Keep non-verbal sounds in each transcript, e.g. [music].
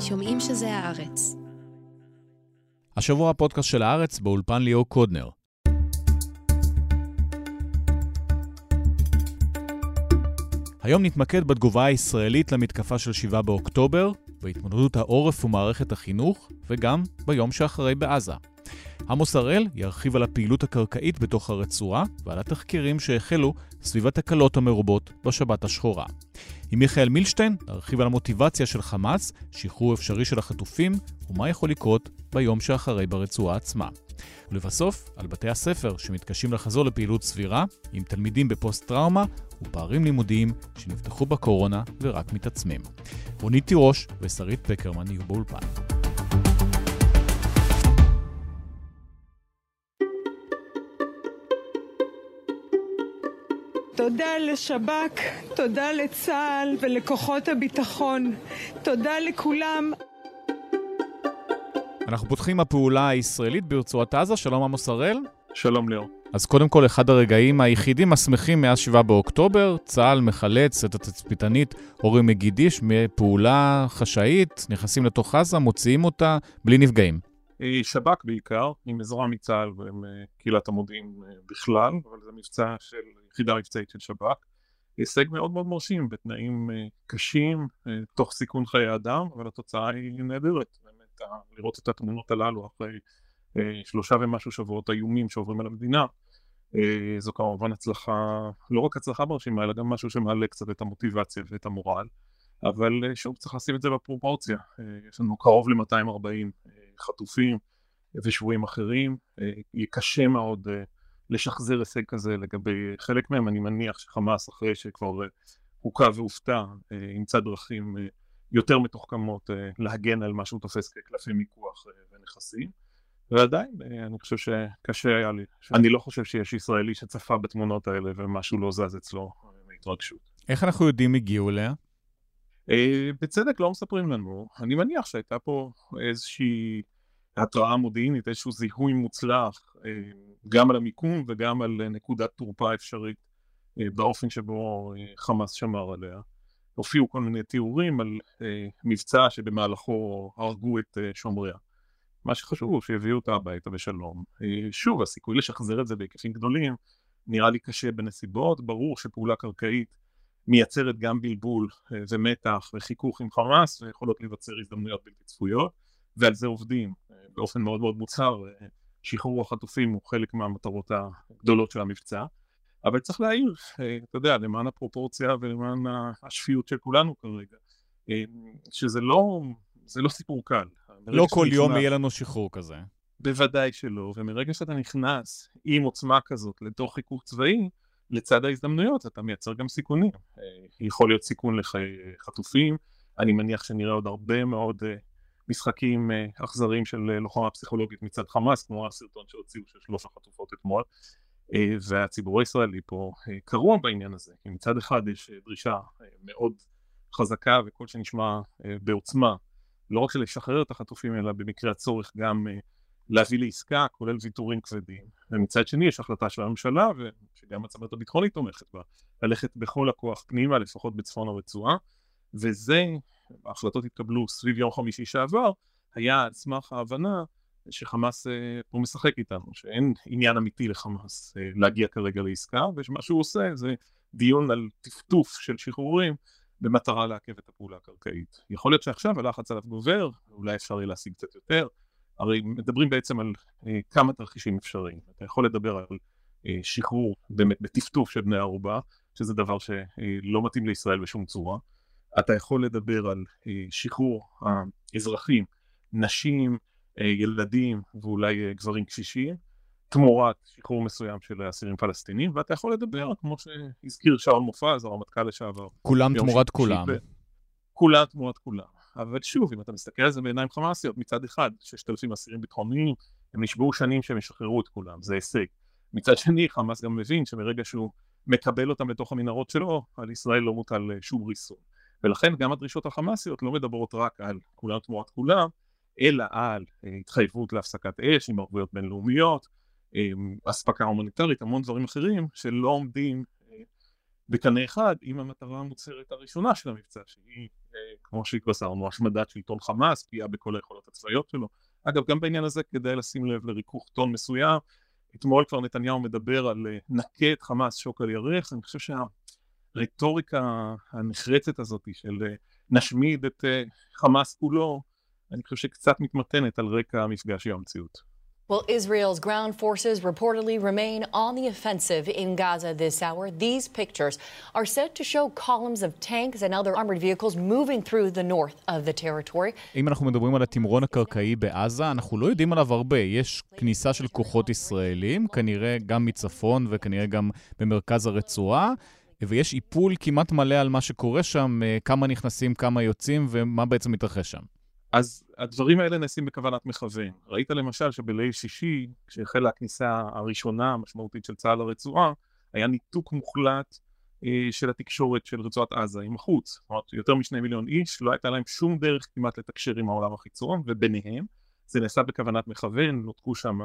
שומעים שזה הארץ. השבוע הפודקאסט של הארץ באולפן ליאור קודנר. היום נתמקד בתגובה הישראלית למתקפה של 7 באוקטובר, בהתמודדות העורף ומערכת החינוך, וגם ביום שאחרי בעזה. עמוס הראל ירחיב על הפעילות הקרקעית בתוך הרצועה ועל התחקירים שהחלו סביב התקלות המרובות בשבת השחורה. עם מיכאל מילשטיין נרחיב על המוטיבציה של חמאס, שחרור אפשרי של החטופים ומה יכול לקרות ביום שאחרי ברצועה עצמה. ולבסוף, על בתי הספר שמתקשים לחזור לפעילות סבירה, עם תלמידים בפוסט-טראומה ופערים לימודיים שנפתחו בקורונה ורק מתעצמים. רונית תירוש ושרית פקרמן יהיו באולפן. תודה לשב"כ, תודה לצה"ל ולכוחות הביטחון. תודה לכולם. אנחנו פותחים הפעולה הישראלית ברצועת עזה. שלום עמוס הראל. שלום ליאור. אז קודם כל, אחד הרגעים היחידים השמחים מאז 7 באוקטובר, צה"ל מחלץ את התצפיתנית אורי מגידיש מפעולה חשאית, נכנסים לתוך עזה, מוציאים אותה בלי נפגעים. שב"כ בעיקר, עם עזרה מצה"ל ועם קהילת המודיעין בכלל, אבל זה מבצע של יחידה מבצעית של שב"כ. הישג מאוד מאוד מרשים בתנאים קשים, תוך סיכון חיי אדם, אבל התוצאה היא נהדרת. באמת, לראות את התמונות הללו אחרי שלושה ומשהו שבועות איומים שעוברים על המדינה, זו כמובן הצלחה, לא רק הצלחה מרשימה, אלא גם משהו שמעלה קצת את המוטיבציה ואת המורל. אבל שוב, צריך לשים את זה בפרופורציה. יש לנו קרוב ל-240 חטופים ושבויים אחרים. יהיה קשה מאוד לשחזר הישג כזה לגבי חלק מהם. אני מניח שחמאס, אחרי שכבר הוכה והופתע, ימצא דרכים יותר מתוחכמות להגן על מה שהוא תופס כקלפי מיקוח ונכסים. ועדיין, אני חושב שקשה היה לי. אני לא חושב שיש ישראלי שצפה בתמונות האלה ומשהו לא זז אצלו מהתרגשות. איך אנחנו יודעים הגיעו אליה? בצדק לא מספרים לנו. אני מניח שהייתה פה איזושהי התראה מודיעינית, איזשהו זיהוי מוצלח, גם על המיקום וגם על נקודת תורפה אפשרית באופן שבו חמאס שמר עליה. הופיעו כל מיני תיאורים על מבצע שבמהלכו הרגו את שומריה. מה שחשוב הוא שהביאו אותה הביתה בשלום. שוב, הסיכוי לשחזר את זה בהיקפים גדולים נראה לי קשה בנסיבות, ברור שפעולה קרקעית מייצרת גם בלבול ומתח וחיכוך עם חמאס ויכולות להיווצר הזדמנויות בלתי צפויות ועל זה עובדים באופן מאוד מאוד מוצהר שחרור החטופים הוא חלק מהמטרות הגדולות של המבצע. אבל צריך להעיר, אתה יודע, למען הפרופורציה ולמען השפיות של כולנו כרגע שזה לא, זה לא סיפור קל. לא כל יום יהיה לנו שחרור כזה. בוודאי שלא, ומרגע שאתה נכנס עם עוצמה כזאת לתוך חיכוך צבאי לצד ההזדמנויות אתה מייצר גם סיכונים. יכול להיות סיכון לחיי חטופים, אני מניח שנראה עוד הרבה מאוד משחקים אכזריים של לוחמה פסיכולוגית מצד חמאס, כמו הסרטון שהוציאו של שלוש החטופות אתמול, והציבור הישראלי פה קרוע בעניין הזה, כי מצד אחד יש דרישה מאוד חזקה וכל שנשמע בעוצמה, לא רק של לשחרר את החטופים, אלא במקרה הצורך גם להביא לעסקה, כולל ויתורים כבדים. ומצד שני יש החלטה של הממשלה, ושגם הצמרת הביטחונית תומכת בה, ללכת בכל הכוח פנימה, לפחות בצפון הרצועה, וזה, ההחלטות התקבלו סביב יום חמישי שעבר, היה על סמך ההבנה שחמאס פה משחק איתנו, שאין עניין אמיתי לחמאס להגיע כרגע לעסקה, ושמה שהוא עושה זה דיון על טפטוף של שחרורים במטרה לעכב את הפעולה הקרקעית. יכול להיות שעכשיו הלחץ עליו גובר, אולי אפשר יהיה להשיג קצת יותר, הרי מדברים בעצם על אה, כמה תרחישים אפשריים. אתה יכול לדבר על אה, שחרור באמת בטפטוף של בני ערובה, שזה דבר שלא מתאים לישראל בשום צורה. אתה יכול לדבר על אה, שחרור האזרחים, נשים, אה, ילדים ואולי אה, גברים קשישים, תמורת שחרור מסוים של אסירים פלסטינים, ואתה יכול לדבר, כמו שהזכיר שאול מופז, הרמטכ"ל לשעבר. כולם תמורת כולם. כולם תמורת כולם. אבל שוב, אם אתה מסתכל על זה בעיניים חמאסיות, מצד אחד, ששת אלפים אסירים ביטחוניים, הם נשבעו שנים שהם ישחררו את כולם, זה הישג. מצד שני, חמאס גם מבין שמרגע שהוא מקבל אותם לתוך המנהרות שלו, על ישראל לא מוטל שום ריסון. ולכן גם הדרישות החמאסיות לא מדברות רק על כולם תמורת כולם, אלא על התחייבות להפסקת אש עם ערבויות בינלאומיות, אספקה הומניטרית, המון דברים אחרים שלא עומדים בקנה אחד עם המטרה המוצהרת הראשונה של המבצע שהיא כמו שהתבשרנו השמדת שלטון חמאס, פגיעה בכל היכולות הצבאיות שלו. אגב גם בעניין הזה כדאי לשים לב לריכוך טון מסוים, אתמול כבר נתניהו מדבר על נכה את חמאס שוק על ירך, אני חושב שהרטוריקה הנחרצת הזאת של נשמיד את חמאס כולו, אני חושב שקצת מתמתנת על רקע המפגש עם המציאות. Well, Israel's ground forces reportedly remain on the offensive in Gaza this hour. These pictures are said to show columns of tanks and other armored vehicles moving through the north of the territory. אם אנחנו מדברים על התמרון הקרקעי בעזה, אנחנו לא יודעים עליו הרבה. יש כניסה של כוחות ישראלים, כנראה גם מצפון וכנראה גם במרכז הרצועה. ויש איפול כמעט מלא על מה שקורה שם, כמה נכנסים, כמה יוצאים ומה בעצם מתרחש שם. אז הדברים האלה נעשים בכוונת מכוון. ראית למשל שבליל שישי, כשהחלה הכניסה הראשונה המשמעותית של צה"ל לרצועה, היה ניתוק מוחלט אה, של התקשורת של רצועת עזה עם החוץ. זאת אומרת, יותר משני מיליון איש, לא הייתה להם שום דרך כמעט לתקשר עם העולם החיצון, וביניהם זה נעשה בכוונת מכוון, נותקו שם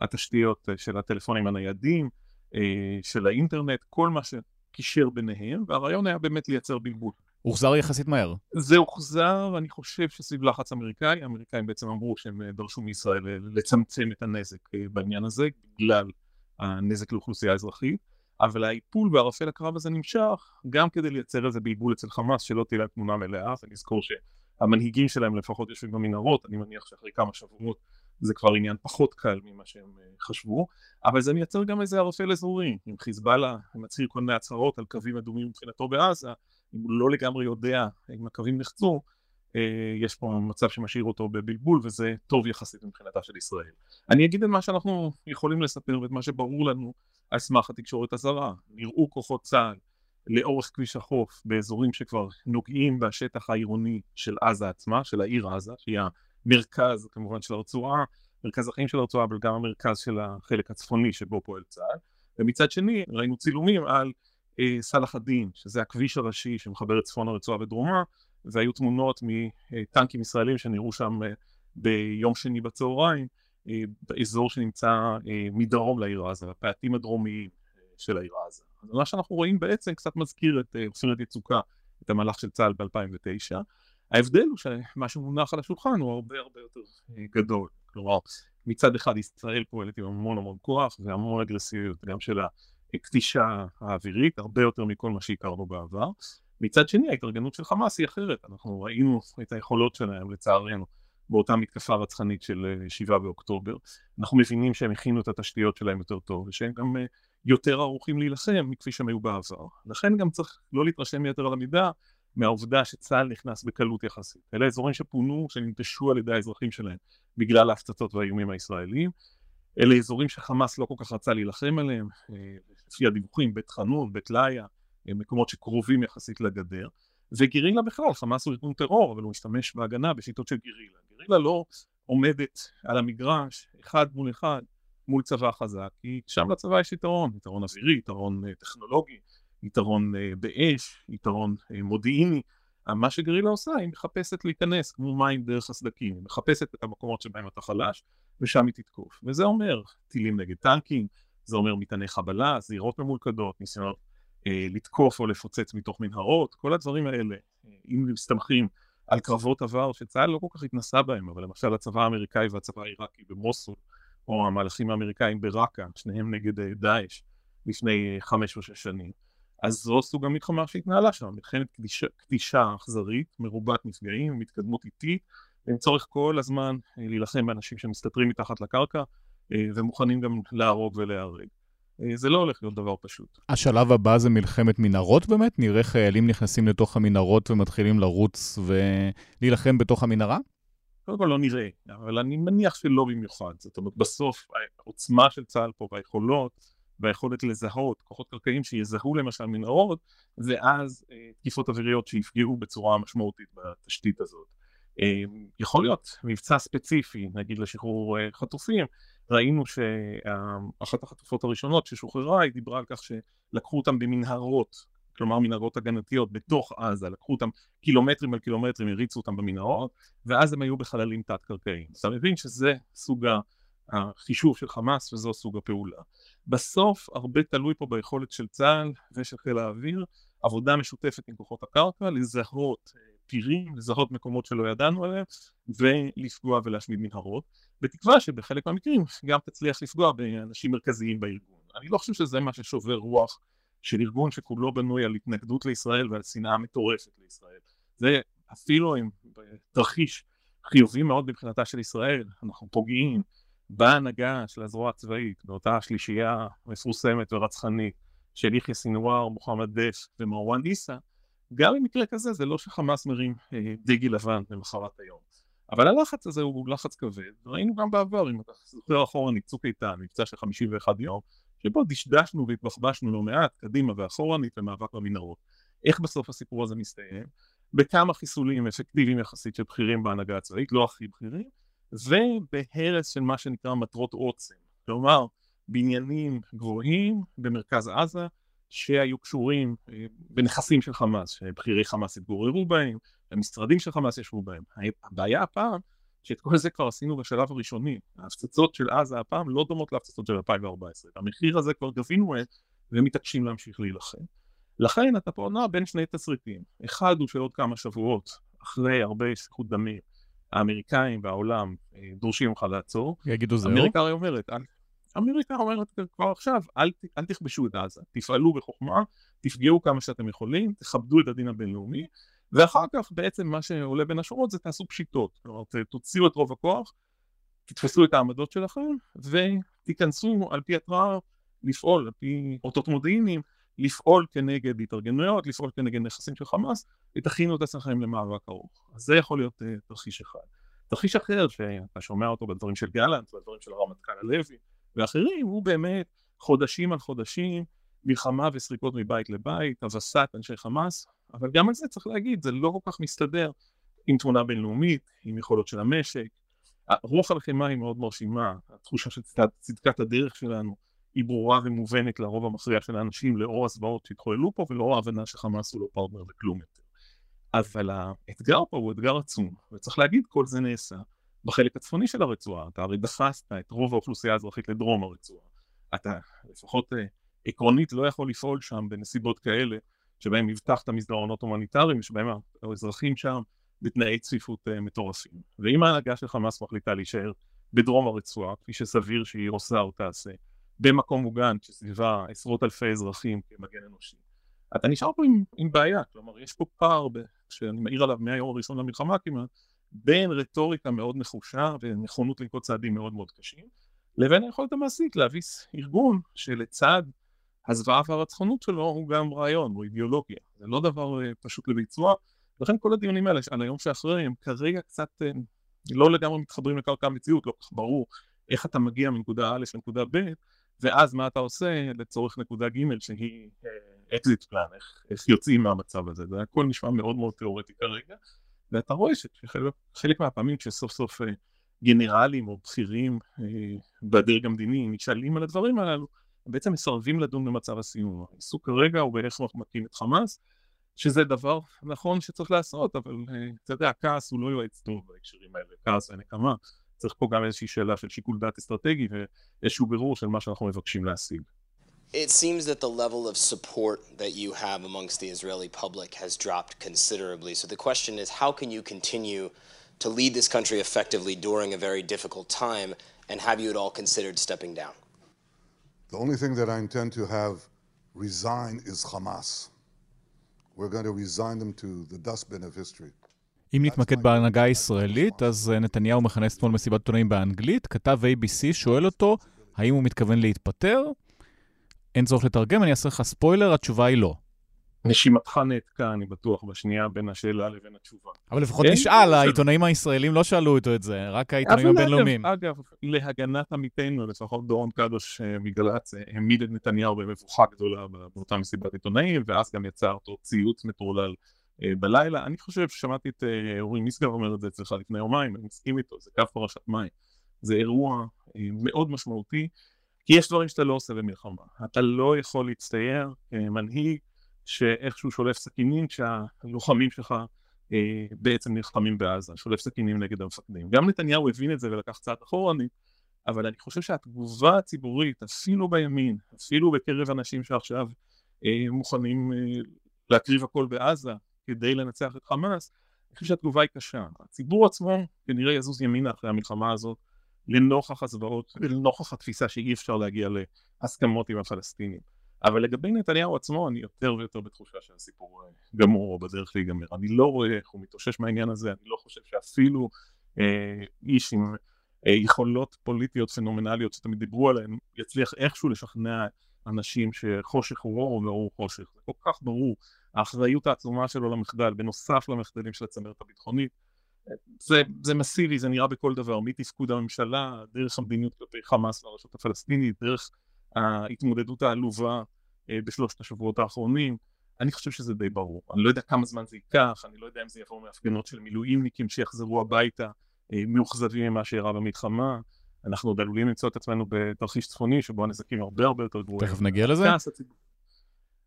התשתיות של הטלפונים הניידים, אה, של האינטרנט, כל מה שקישר ביניהם, והרעיון היה באמת לייצר בלבול. הוחזר יחסית מהר. זה הוחזר, אני חושב שסביב לחץ אמריקאי, האמריקאים בעצם אמרו שהם דרשו מישראל לצמצם את הנזק בעניין הזה, בגלל הנזק לאוכלוסייה אזרחית, אבל האיפול וערפל הקרב הזה נמשך, גם כדי לייצר איזה בלבול אצל חמאס, שלא תהיה תמונה מלאה, ונזכור שהמנהיגים שלהם לפחות יושבים במנהרות, אני מניח שאחרי כמה שבועות זה כבר עניין פחות קל ממה שהם חשבו, אבל זה מייצר גם איזה ערפל אזורי, עם חיזבאללה מצהיר כל מיני הצהרות על קווים אדומים מבחינתו בעזה, אם הוא לא לגמרי יודע אם הקווים נחצו, אה, יש פה מצב שמשאיר אותו בבלבול וזה טוב יחסית מבחינתה של ישראל. אני אגיד את מה שאנחנו יכולים לספר ואת מה שברור לנו על סמך התקשורת הזרה. נראו כוחות צה"ל לאורך כביש החוף באזורים שכבר נוגעים בשטח העירוני של עזה עצמה, של העיר עזה, שהיא המרכז כמובן של הרצועה, מרכז החיים של הרצועה, אבל גם המרכז של החלק הצפוני שבו פועל צה"ל. ומצד שני ראינו צילומים על סלאח א-דין, שזה הכביש הראשי שמחבר את צפון הרצועה ודרומה, והיו תמונות מטנקים ישראלים שנראו שם אה, ביום שני בצהריים, אה, באזור שנמצא מדרום לעיר עזה, בפאתים הדרומיים של העיר עזה. אז מה שאנחנו רואים בעצם קצת מזכיר את עופרת יצוקה, את המהלך של צה"ל ב-2009. ההבדל הוא שמה שמונח על השולחן הוא הרבה הרבה יותר גדול. כלומר, מצד אחד ישראל פועלת עם המון המון כוח והמון אגרסיביות, גם של הכתישה האווירית, הרבה יותר מכל מה שהכרנו בעבר. מצד שני ההתארגנות של חמאס היא אחרת, אנחנו ראינו את היכולות שלהם לצערנו באותה מתקפה רצחנית של 7 אה, באוקטובר, אנחנו מבינים שהם הכינו את התשתיות שלהם יותר טוב ושהם גם אה, יותר ערוכים להילחם מכפי שהם היו בעבר, לכן גם צריך לא להתרשם יתר על המידה מהעובדה שצה"ל נכנס בקלות יחסית, אלה אזורים שפונו, שננטשו על ידי האזרחים שלהם בגלל ההפצצות והאיומים הישראלים אלה אזורים שחמאס לא כל כך רצה להילחם עליהם, אה, לפי הדיווחים, בית חנון, בית לאיה, אה, מקומות שקרובים יחסית לגדר, וגרילה בכלל, חמאס הוא ארגון טרור, אבל הוא משתמש בהגנה בשיטות של גרילה. גרילה לא עומדת על המגרש אחד מול אחד מול צבא חזק, כי שם לצבא יש יתרון, יתרון אווירי, יתרון אה, טכנולוגי, יתרון באש, יתרון מודיעיני. מה שגרילה עושה, היא מחפשת להיכנס כמו מים דרך הסדקים, היא מחפשת את המקומות שבהם אתה חלש, ושם היא תתקוף. וזה אומר טילים נגד טנקים, זה אומר מטעני חבלה, זירות ממולכדות, ניסיונות אה, לתקוף או לפוצץ מתוך מנהרות, כל הדברים האלה, אה, אם מסתמכים על קרבות עבר שצה"ל לא כל כך התנסה בהם, אבל למשל הצבא האמריקאי והצבא העיראקי במוסול, או המהלכים האמריקאים בראקה, שניהם נגד אה, דאעש לפני אה, חמש או שש שנים. אז זו סוג המלחמה שהתנהלה שם, מלחמת קדישה אכזרית, מרובת נפגעים, מתקדמות איטית, עם צורך כל הזמן אה, להילחם באנשים שמסתתרים מתחת לקרקע אה, ומוכנים גם להרוג ולהיהרג. אה, זה לא הולך להיות דבר פשוט. השלב הבא זה מלחמת מנהרות באמת? נראה חיילים נכנסים לתוך המנהרות ומתחילים לרוץ ולהילחם בתוך המנהרה? קודם כל לא נראה, אבל אני מניח שלא במיוחד. זאת אומרת, בסוף העוצמה של צה"ל פה והיכולות והיכולת לזהות כוחות קרקעיים שיזהו למשל מנהרות, ואז תקיפות אוויריות שיפגעו בצורה משמעותית בתשתית הזאת. אמ, יכול להיות מבצע ספציפי, נגיד לשחרור אה, חטופים, ראינו שאחת החטופות הראשונות ששוחררה היא דיברה על כך שלקחו אותם במנהרות, כלומר מנהרות הגנתיות בתוך עזה, לקחו אותם קילומטרים על קילומטרים, הריצו אותם במנהרות, ואז הם היו בחללים תת-קרקעיים. אתה מבין שזה סוג החישוב של חמאס וזו סוג הפעולה. בסוף הרבה תלוי פה ביכולת של צה"ל ושל חיל האוויר, עבודה משותפת עם כוחות הקרקע, לזהות פירים, לזהות מקומות שלא ידענו עליהם, ולפגוע ולהשמיד מנהרות, בתקווה שבחלק מהמקרים גם תצליח לפגוע באנשים מרכזיים בארגון. אני לא חושב שזה מה ששובר רוח של ארגון שכולו בנוי על התנגדות לישראל ועל שנאה מטורפת לישראל. זה אפילו עם תרחיש חיובי מאוד מבחינתה של ישראל, אנחנו פוגעים בהנהגה של הזרוע הצבאית, באותה השלישייה מפורסמת ורצחנית של יחיא סינואר, מוחמד דף ומרואן עיסא, גם במקרה כזה זה לא שחמאס מרים אה, דגל לבן למחרת היום. אבל הלחץ הזה הוא לחץ כבד, ראינו גם בעבר, אם אתה זוכר אחורה, צוק איתן, מבצע של 51 יום, שבו דשדשנו והתבחבשנו לא מעט, קדימה ואחורנית למאבק במנהרות. איך בסוף הסיפור הזה מסתיים? בכמה חיסולים אפקטיביים יחסית של בכירים בהנהגה הצבאית, לא הכי בכירים, ובהרס של מה שנקרא מטרות עוצם. כלומר, בניינים גבוהים במרכז עזה, שהיו קשורים אה, בנכסים של חמאס, שבכירי חמאס התגוררו בהם, המשרדים של חמאס ישבו בהם. הבעיה הפעם, שאת כל זה כבר עשינו בשלב הראשוני. ההפצצות של עזה הפעם לא דומות להפצצות של 2014. המחיר הזה כבר גבינו ומתעקשים להמשיך להילחם. לכן אתה פה נע בין שני תסריטים. אחד הוא שעוד כמה שבועות, אחרי הרבה שפיכות דמים, האמריקאים והעולם אה, דורשים לך לעצור. יגידו זהו. אמריקה הרי אומרת, אמריקה אומרת כבר עכשיו, אל, אל תכבשו את עזה, תפעלו בחוכמה, תפגעו כמה שאתם יכולים, תכבדו את הדין הבינלאומי, ואחר כך בעצם מה שעולה בין השורות זה תעשו פשיטות, כלומר תוציאו את רוב הכוח, תתפסו את העמדות שלכם, ותיכנסו על פי התראה לפעול, על פי אותות מודיעיניים, לפעול כנגד התארגנויות, לפעול כנגד נכסים של חמאס, ותכינו את עצמכם למאבק ארוך. אז זה יכול להיות uh, תרחיש אחד. תרחיש אחר, שאתה שומע אותו בדברים של גלנט, בדברים של הרמטכ"ל הלוי, ואחרים, הוא באמת חודשים על חודשים, מלחמה וסריקות מבית לבית, הבסת אנשי חמאס, אבל גם על זה צריך להגיד, זה לא כל כך מסתדר עם תמונה בינלאומית, עם יכולות של המשק. רוח הלחימה היא מאוד מרשימה, התחושה של צדקת הדרך שלנו היא ברורה ומובנת לרוב המכריע של האנשים לאור הזוועות שהתחוללו פה ולאור ההבנה שחמאס הוא לא פרטנר בכלום יותר. אבל האתגר פה הוא אתגר עצום, וצריך להגיד כל זה נעשה בחלק הצפוני של הרצועה, אתה הרי דחסת את רוב האוכלוסייה האזרחית לדרום הרצועה, אתה לפחות אה, עקרונית לא יכול לפעול שם בנסיבות כאלה שבהם הבטחת מסדרונות הומניטריים שבהם האזרחים שם בתנאי צפיפות uh, מטורפים. ואם ההנהגה של חמאס מחליטה להישאר בדרום הרצועה כפי שסביר שהיא עושה או תעשה במקום מוגן שסביבה עשרות אלפי אזרחים כמגן אנושי. אתה נשאר פה עם, עם בעיה כלומר יש פה פער ב, שאני מעיר עליו מהיום הראשון למלחמה כמעט בין רטוריקה מאוד נחושה ונכונות לנקוט צעדים מאוד מאוד קשים לבין היכולת המעשית להביס ארגון שלצד הזוועה והרצחנות שלו הוא גם רעיון, הוא אידיאולוגיה, זה לא דבר אה, פשוט לביצוע, לכן כל הדיונים האלה על היום שאחרי הם כרגע קצת אה, לא לגמרי מתחברים לקרקע המציאות, לא כל כך ברור איך אתה מגיע מנקודה א' לנקודה ב', ואז מה אתה עושה לצורך נקודה ג' שהיא אקזיט אה, plan, איך, איך יוצאים מהמצב הזה, זה הכל נשמע מאוד מאוד תיאורטי כרגע, ואתה רואה שחלק מהפעמים כשסוף סוף גנרלים או בכירים בדרג המדיני נשאלים על הדברים הללו, הם בעצם מסרבים לדון במצב הסיום. העיסוק כרגע הוא באיך אנחנו מכים את חמאס, שזה דבר נכון שצריך לעשות, אבל אה, אתה יודע, הכעס הוא לא יועץ טוב בהקשרים האלה, כעס ונקמה. צריך פה גם איזושהי שאלה של שיקול דעת אסטרטגי ואיזשהו בירור של מה שאנחנו מבקשים להשיג. It seems that the level of support that you have amongst the Israeli public has dropped considerably. So the question is how can you continue to lead this country effectively during a very difficult time, and have you at all considered stepping down? The only thing that I intend to have resign is Hamas. We're going to resign them to the dustbin of history. אם נתמקד בהנהגה הישראלית, אז נתניהו מכנס אתמול מסיבת עיתונאים באנגלית, כתב ABC שואל אותו האם הוא מתכוון להתפטר. אין צורך לתרגם, אני אעשה לך ספוילר, התשובה היא לא. נשימתך נעתקה, אני בטוח, בשנייה בין השאלה לבין התשובה. אבל לפחות נשאל, העיתונאים הישראלים לא שאלו אותו את זה, רק העיתונאים הבינלאומיים. אגב, להגנת עמיתנו, לפחות דורון קדוש אה, מגל"צ אה, העמיד את נתניהו במבוכה גדולה באותה מסיבת עיתונאים, ואז גם יצר אותו ציוץ מטורלל אה, בלילה. אני חושב ששמעתי את אורי משגב אומר את זה אצלך לפני יומיים, אני מסכים איתו, זה קו פרשת מים. זה אירוע מאוד משמעותי, כי יש דברים שאתה לא עושה במלחמה. אתה לא יכול להצטייר כמנהיג שאיכשהו שולף סכינים כשהלוחמים שלך אה, בעצם נלחמים בעזה, שולף סכינים נגד המפקדים. גם נתניהו הבין את זה ולקח צעד אחורנית, אבל אני חושב שהתגובה הציבורית, אפילו בימין, אפילו בקרב אנשים שעכשיו אה, מוכנים אה, להקריב הכל בעזה כדי לנצח את חמאס, אני חושב שהתגובה היא קשה. הציבור עצמו כנראה יזוז ימינה אחרי המלחמה הזאת, לנוכח הזוועות ולנוכח התפיסה שאי אפשר להגיע להסכמות עם הפלסטינים. אבל לגבי נתניהו עצמו אני יותר ויותר בתחושה שהסיפור אה, גמור או בדרך להיגמר. אני לא רואה איך הוא מתאושש מהעניין הזה, אני לא חושב שאפילו אה, איש עם אה, יכולות פוליטיות פנומנליות שתמיד דיברו עליהן יצליח איכשהו לשכנע אנשים שחושך הוא אור ואור חושך. זה כל כך ברור. האחריות העצומה שלו למחדל, בנוסף למחדלים של הצמרת הביטחונית, זה, זה מסיבי, זה נראה בכל דבר, מתפקוד הממשלה, דרך המדיניות כלפי חמאס והרשות הפלסטינית, דרך ההתמודדות העלובה אה, בשלושת השבועות האחרונים, אני חושב שזה די ברור. אני לא יודע כמה זמן זה ייקח, אני לא יודע אם זה יבוא מהפגנות של מילואימניקים שיחזרו הביתה אה, מאוכזבים ממה שאירע במלחמה. אנחנו עוד עלולים למצוא את עצמנו בתרחיש צפוני שבו הנזקים הרבה הרבה יותר גרועים. תכף נגיע לזה.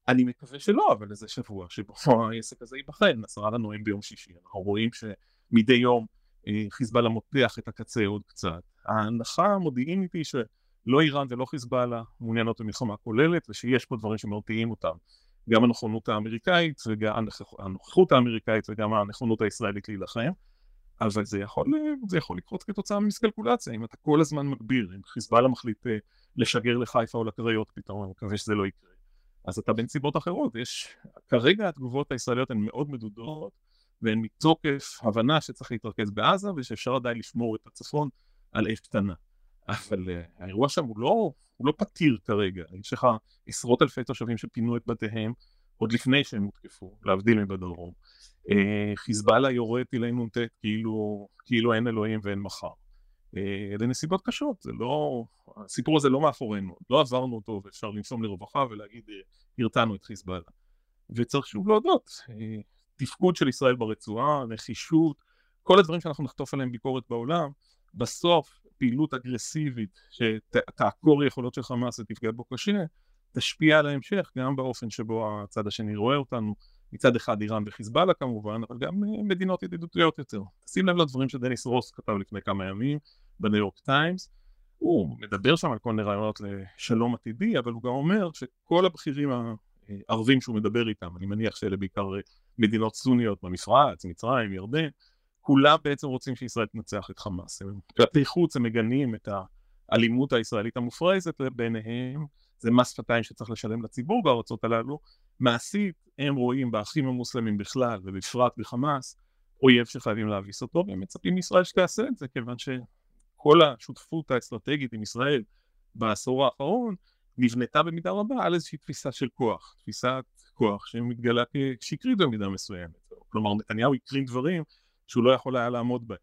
אני מקווה שלא, אבל איזה שבוע שבו העסק הזה ייבחן. נסראללה נואם ביום שישי, אנחנו רואים שמדי יום אה, חיזבאללה מותח את הקצה עוד קצת. ההנחה המודיעינית היא שלא איראן ולא חיזבאללה מעוניינות במלחמה כוללת, ושיש פה דברים שמרתיעים אותם. גם הנכונות האמריקאית, וגם הנוכחות האמריקאית וגם הנכונות הישראלית להילחם. אבל זה יכול, זה יכול לקרות כתוצאה ממסקלקולציה, אם אתה כל הזמן מגביר, אם חיזבאללה מחליט אה, לשגר לחיפה או לקריות פתאום, אני מקווה שזה לא יקרה. אז אתה בנסיבות אחרות, יש, כרגע התגובות הישראליות הן מאוד מדודות, והן מתוקף הבנה שצריך להתרכז בעזה ושאפשר עדיין לשמור את הצפון על אש קטנה. אבל uh, האירוע שם הוא לא, הוא לא פתיר כרגע, יש לך עשרות אלפי תושבים שפינו את בתיהם עוד לפני שהם הותקפו, להבדיל מבדרום. Uh, חיזבאללה יורה טילי נ"ט כאילו, כאילו אין אלוהים ואין מחר. אלה אה, נסיבות קשות, זה לא, הסיפור הזה לא מאחורינו, לא עברנו אותו ואפשר לנשום לרווחה ולהגיד אה, הרתענו את חיזבאללה. וצריך שוב להודות, אה, תפקוד של ישראל ברצועה, נחישות, כל הדברים שאנחנו נחטוף עליהם ביקורת בעולם, בסוף פעילות אגרסיבית שתעקור יכולות של חמאס ותפגע בו קשה, תשפיע על ההמשך גם באופן שבו הצד השני רואה אותנו, מצד אחד איראן וחיזבאללה כמובן, אבל גם מדינות ידידותיות יותר. שים לב לדברים שדניס רוס כתב לפני כמה ימים, בניו יורק טיימס, הוא מדבר שם על כל מיני רעיונות לשלום עתידי, אבל הוא גם אומר שכל הבכירים הערבים שהוא מדבר איתם, אני מניח שאלה בעיקר מדינות סוניות במפרץ, מצרים, ירדן, כולם בעצם רוצים שישראל תנצח את חמאס. כלפי חוץ הם מגנים את האלימות הישראלית המופרזת ביניהם, זה מס שפתיים שצריך לשלם לציבור בארצות הללו. מעשית הם רואים באחים המוסלמים בכלל ובפרט בחמאס אויב שחייבים להביס אותו והם מצפים מישראל שתעשה את זה כיוון ש... כל השותפות האסטרטגית עם ישראל בעשור האחרון נבנתה במידה רבה על איזושהי תפיסה של כוח, תפיסת כוח שמתגלה כשקרית במידה מסוימת. כלומר נתניהו הקרין דברים שהוא לא יכול היה לעמוד בהם.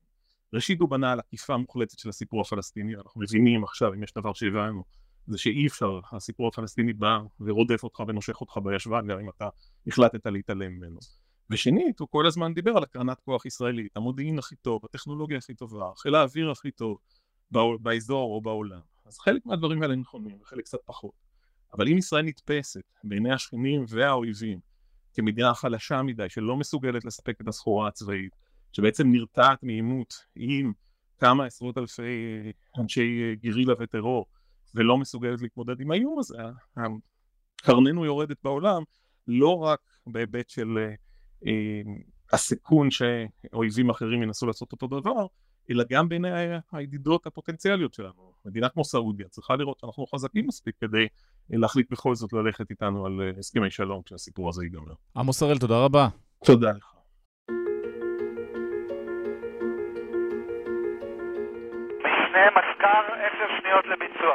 ראשית הוא בנה על עקיפה מוחלטת של הסיפור הפלסטיני, אנחנו מבינים עכשיו אם יש דבר שהבנו זה שאי אפשר, הסיפור הפלסטיני בא ורודף אותך ונושך אותך בישבן גם אם אתה החלטת להתעלם ממנו. ושנית, הוא כל הזמן דיבר על הקרנת כוח ישראלית, המודיעין הכי טוב, הטכנולוגיה הכי טובה, חיל האוויר הכי טוב באזור או בעולם. אז חלק מהדברים האלה נכונים וחלק קצת פחות. אבל אם ישראל נתפסת בעיני השכנים והאויבים כמדינה חלשה מדי שלא מסוגלת לספק את הסחורה הצבאית, שבעצם נרתעת מעימות עם כמה עשרות אלפי אנשי גרילה וטרור ולא מסוגלת להתמודד עם האיום הזה, קרננו יורדת בעולם לא רק בהיבט של אה, הסיכון שאויבים אחרים ינסו לעשות אותו דבר, אלא גם בין הידידות הפוטנציאליות שלנו. מדינה כמו סעודיה צריכה לראות שאנחנו חזקים מספיק כדי להחליט בכל זאת ללכת איתנו על אה, הסכמי שלום כשהסיפור הזה ייגמר. עמוס הראל, תודה רבה. תודה לך. משנה מחקר, עשר שניות לביצוע.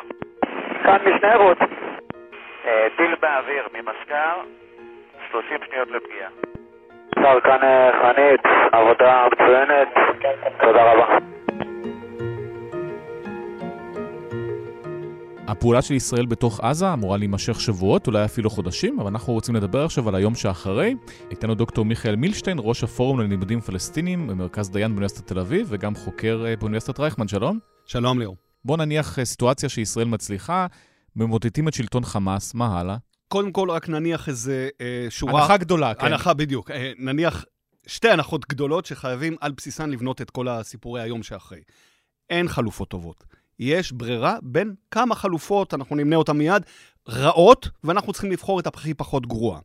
כאן משנה רות. אה, טיל באוויר ממזכר, 30 שניות לפגיעה. שר כאן אה, חנית, עבודה מצוינת, תודה רבה. הפעולה של ישראל בתוך עזה אמורה להימשך שבועות, אולי אפילו חודשים, אבל אנחנו רוצים לדבר עכשיו על היום שאחרי. איתנו דוקטור מיכאל מילשטיין, ראש הפורום ללימודים פלסטינים במרכז דיין באוניברסיטת תל אביב, וגם חוקר אה, באוניברסיטת רייכמן, שלום. שלום ליאור. בוא נניח אה, סיטואציה שישראל מצליחה, ממוטטים את שלטון חמאס, מה הלאה? קודם כל, רק נניח איזה אה, שורה... הנחה גדולה, כן. הנחה, בדיוק. אה, נניח שתי הנחות גדולות שחייבים על בסיסן לבנות את כל הסיפורי היום שאחרי. אין חלופות טובות. יש ברירה בין כמה חלופות, אנחנו נמנה אותן מיד, רעות, ואנחנו צריכים לבחור את הכי פחות גרועה.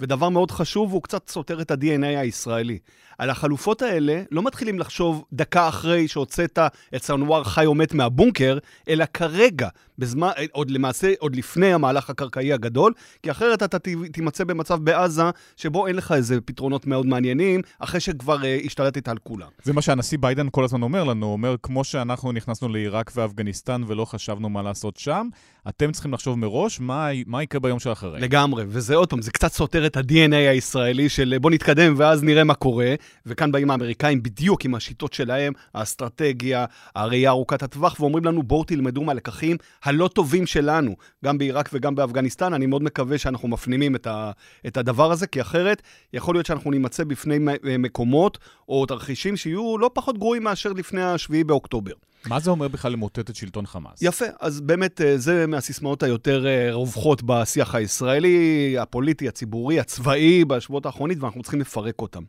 ודבר מאוד חשוב, הוא קצת סותר את ה-DNA הישראלי. על החלופות האלה לא מתחילים לחשוב דקה אחרי שהוצאת את סנואר חי או מת מהבונקר, אלא כרגע, בזמן, עוד למעשה, עוד לפני המהלך הקרקעי הגדול, כי אחרת אתה תימצא במצב בעזה שבו אין לך איזה פתרונות מאוד מעניינים, אחרי שכבר uh, השתלטת על כולם. זה מה שהנשיא ביידן כל הזמן אומר לנו, הוא אומר, כמו שאנחנו נכנסנו לעיראק ואפגניסטן ולא חשבנו מה לעשות שם, אתם צריכים לחשוב מראש מה, מה יקרה ביום שאחרי. לגמרי, וזה עוד פעם, זה קצת סותר את ה-DNA הישראלי של בוא נתקדם ואז נראה מה קורה, וכאן באים האמריקאים בדיוק עם השיטות שלהם, האסטרטגיה, הראייה ארוכת הטווח, ואומרים לנו, בואו תלמדו מהלקחים הלא טובים שלנו, גם בעיראק וגם באפגניסטן. אני מאוד מקווה שאנחנו מפנימים את, ה, את הדבר הזה, כי אחרת יכול להיות שאנחנו נימצא בפני מקומות או תרחישים שיהיו לא פחות גרועים מאשר לפני ה-7 באוקטובר. מה זה אומר בכלל למוטט את שלטון חמאס? יפה, אז באמת אה, זה מהסיסמאות היותר אה, רווחות בשיח הישראלי, הפוליטי, הציבורי, הצבאי בשבועות האחרונים, ואנחנו צריכים לפרק אותם.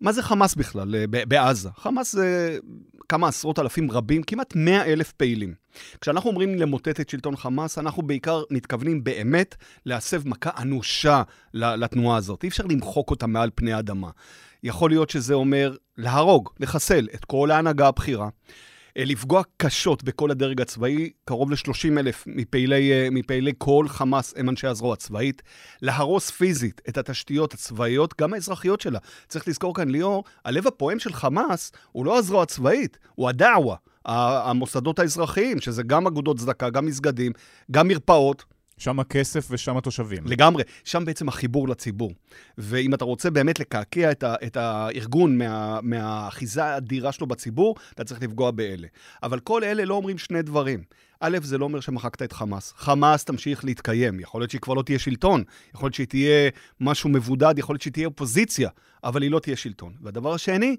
מה זה חמאס בכלל אה, בעזה? חמאס זה כמה עשרות אלפים רבים, כמעט מאה אלף פעילים. כשאנחנו אומרים למוטט את שלטון חמאס, אנחנו בעיקר מתכוונים באמת להסב מכה אנושה לתנועה הזאת. אי אפשר למחוק אותה מעל פני האדמה. יכול להיות שזה אומר להרוג, לחסל את כל ההנהגה הבכירה. אה, לפגוע קשות בכל הדרג הצבאי, קרוב ל-30 אלף מפעילי, אה, מפעילי כל חמאס הם אנשי הזרוע הצבאית, להרוס פיזית את התשתיות הצבאיות, גם האזרחיות שלה. צריך לזכור כאן, ליאור, הלב הפועם של חמאס הוא לא הזרוע הצבאית, הוא הדעווה, המוסדות האזרחיים, שזה גם אגודות צדקה, גם מסגדים, גם מרפאות. שם הכסף ושם התושבים. לגמרי, שם בעצם החיבור לציבור. ואם אתה רוצה באמת לקעקע את, ה, את הארגון מה, מהאחיזה האדירה שלו בציבור, אתה צריך לפגוע באלה. אבל כל אלה לא אומרים שני דברים. א', זה לא אומר שמחקת את חמאס. חמאס תמשיך להתקיים. יכול להיות שהיא כבר לא תהיה שלטון, יכול להיות שהיא תהיה משהו מבודד, יכול להיות שהיא תהיה אופוזיציה, אבל היא לא תהיה שלטון. והדבר השני,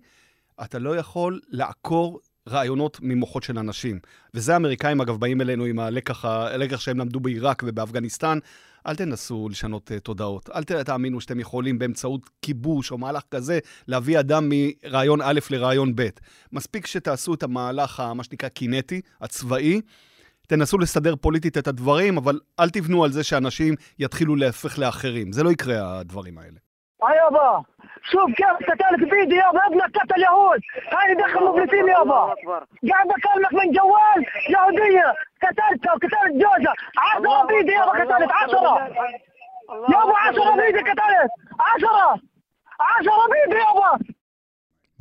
אתה לא יכול לעקור רעיונות ממוחות של אנשים. וזה האמריקאים, אגב, באים אלינו עם הלקח, הלקח שהם למדו בעיראק ובאפגניסטן. אל תנסו לשנות uh, תודעות. אל תאמינו שאתם יכולים באמצעות כיבוש או מהלך כזה להביא אדם מרעיון א' לרעיון ב'. מספיק שתעשו את המהלך, מה שנקרא, קינטי, הצבאי. תנסו לסדר פוליטית את הדברים, אבל אל תבנו על זה שאנשים יתחילו להפך לאחרים. זה לא יקרה, הדברים האלה. היי אבא, شوف كيف قتلت بيدي يابا ابنك قتل يهود. هاي دخل مفلسين يابا. قاعد بكلمك من جوال يهودية. قتلتها وقتلت جوزها عشرة بيدي يابا قتلت عشرة. يابا عشرة بيدي قتلت. عشرة. عشرة بيدي يابا.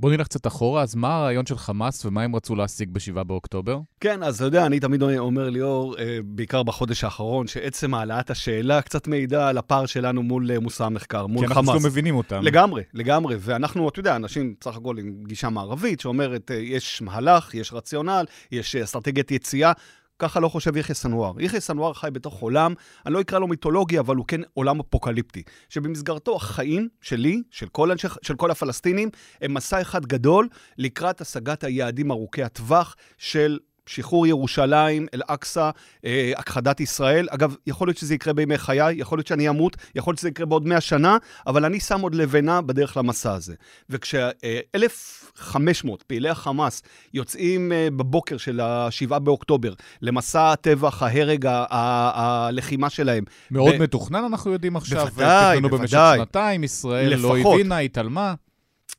בוא נלך קצת אחורה, אז מה הרעיון של חמאס ומה הם רצו להשיג ב-7 באוקטובר? כן, אז אתה יודע, אני תמיד אומר ליאור, אה, בעיקר בחודש האחרון, שעצם העלאת השאלה קצת מעידה על הפער שלנו מול אה, מושא המחקר, מול חמאס. כי אנחנו לא מבינים אותם. לגמרי, לגמרי. ואנחנו, אתה יודע, אנשים בסך הכל עם גישה מערבית, שאומרת, אה, יש מהלך, יש רציונל, יש אסטרטגיית יציאה. ככה לא חושב יחיא סנואר. יחיא סנואר חי בתוך עולם, אני לא אקרא לו מיתולוגי, אבל הוא כן עולם אפוקליפטי. שבמסגרתו החיים שלי, של כל, אנשי, של כל הפלסטינים, הם מסע אחד גדול לקראת השגת היעדים ארוכי הטווח של שחרור ירושלים, אל-אקצא, אה, הכחדת ישראל. אגב, יכול להיות שזה יקרה בימי חיי, יכול להיות שאני אמות, יכול להיות שזה יקרה בעוד 100 שנה, אבל אני שם עוד לבנה בדרך למסע הזה. וכש-1,500 פעילי החמאס יוצאים אה, בבוקר של ה-7 באוקטובר למסע הטבח, ההרג, הלחימה שלהם. מאוד ב... מתוכנן, אנחנו יודעים עכשיו. בוודאי, בוודאי. במשך שנתיים, ישראל לא לפחות. לא הבינה, התעלמה.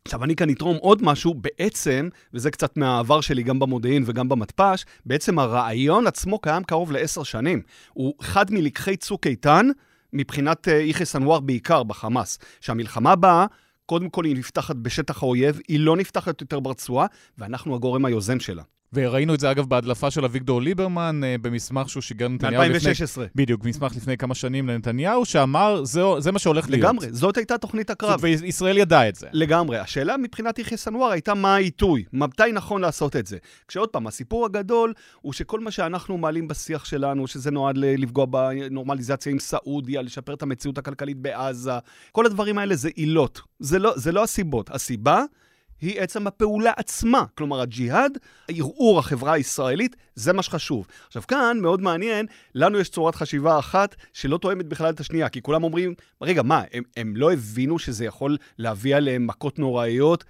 עכשיו, אני כאן אתרום עוד משהו, בעצם, וזה קצת מהעבר שלי גם במודיעין וגם במתפ"ש, בעצם הרעיון עצמו קיים קרוב לעשר שנים. הוא אחד מלקחי צוק איתן, מבחינת אה, יחיא סנואר בעיקר בחמאס. שהמלחמה באה, קודם כל היא נפתחת בשטח האויב, היא לא נפתחת יותר ברצועה, ואנחנו הגורם היוזם שלה. וראינו את זה אגב בהדלפה של אביגדור ליברמן uh, במסמך שהוא שיגר לנתניהו לפני... ב-2016. בדיוק, מסמך לפני כמה שנים לנתניהו, שאמר, זה, זה מה שהולך לגמרי, להיות. לגמרי, זאת הייתה תוכנית הקרב. וישראל ידעה את זה. לגמרי. השאלה מבחינת יחיא סנואר הייתה מה העיתוי, מתי נכון לעשות את זה. כשעוד פעם, הסיפור הגדול הוא שכל מה שאנחנו מעלים בשיח שלנו, שזה נועד לפגוע בנורמליזציה עם סעודיה, לשפר את המציאות הכלכלית בעזה, כל הדברים האלה זה עילות. זה לא, זה לא הסיבות. הסיבה... היא עצם הפעולה עצמה. כלומר, הג'יהאד, ערעור החברה הישראלית, זה מה שחשוב. עכשיו, כאן מאוד מעניין, לנו יש צורת חשיבה אחת שלא תואמת בכלל את השנייה, כי כולם אומרים, רגע, מה, הם, הם לא הבינו שזה יכול להביא עליהם מכות נוראיות?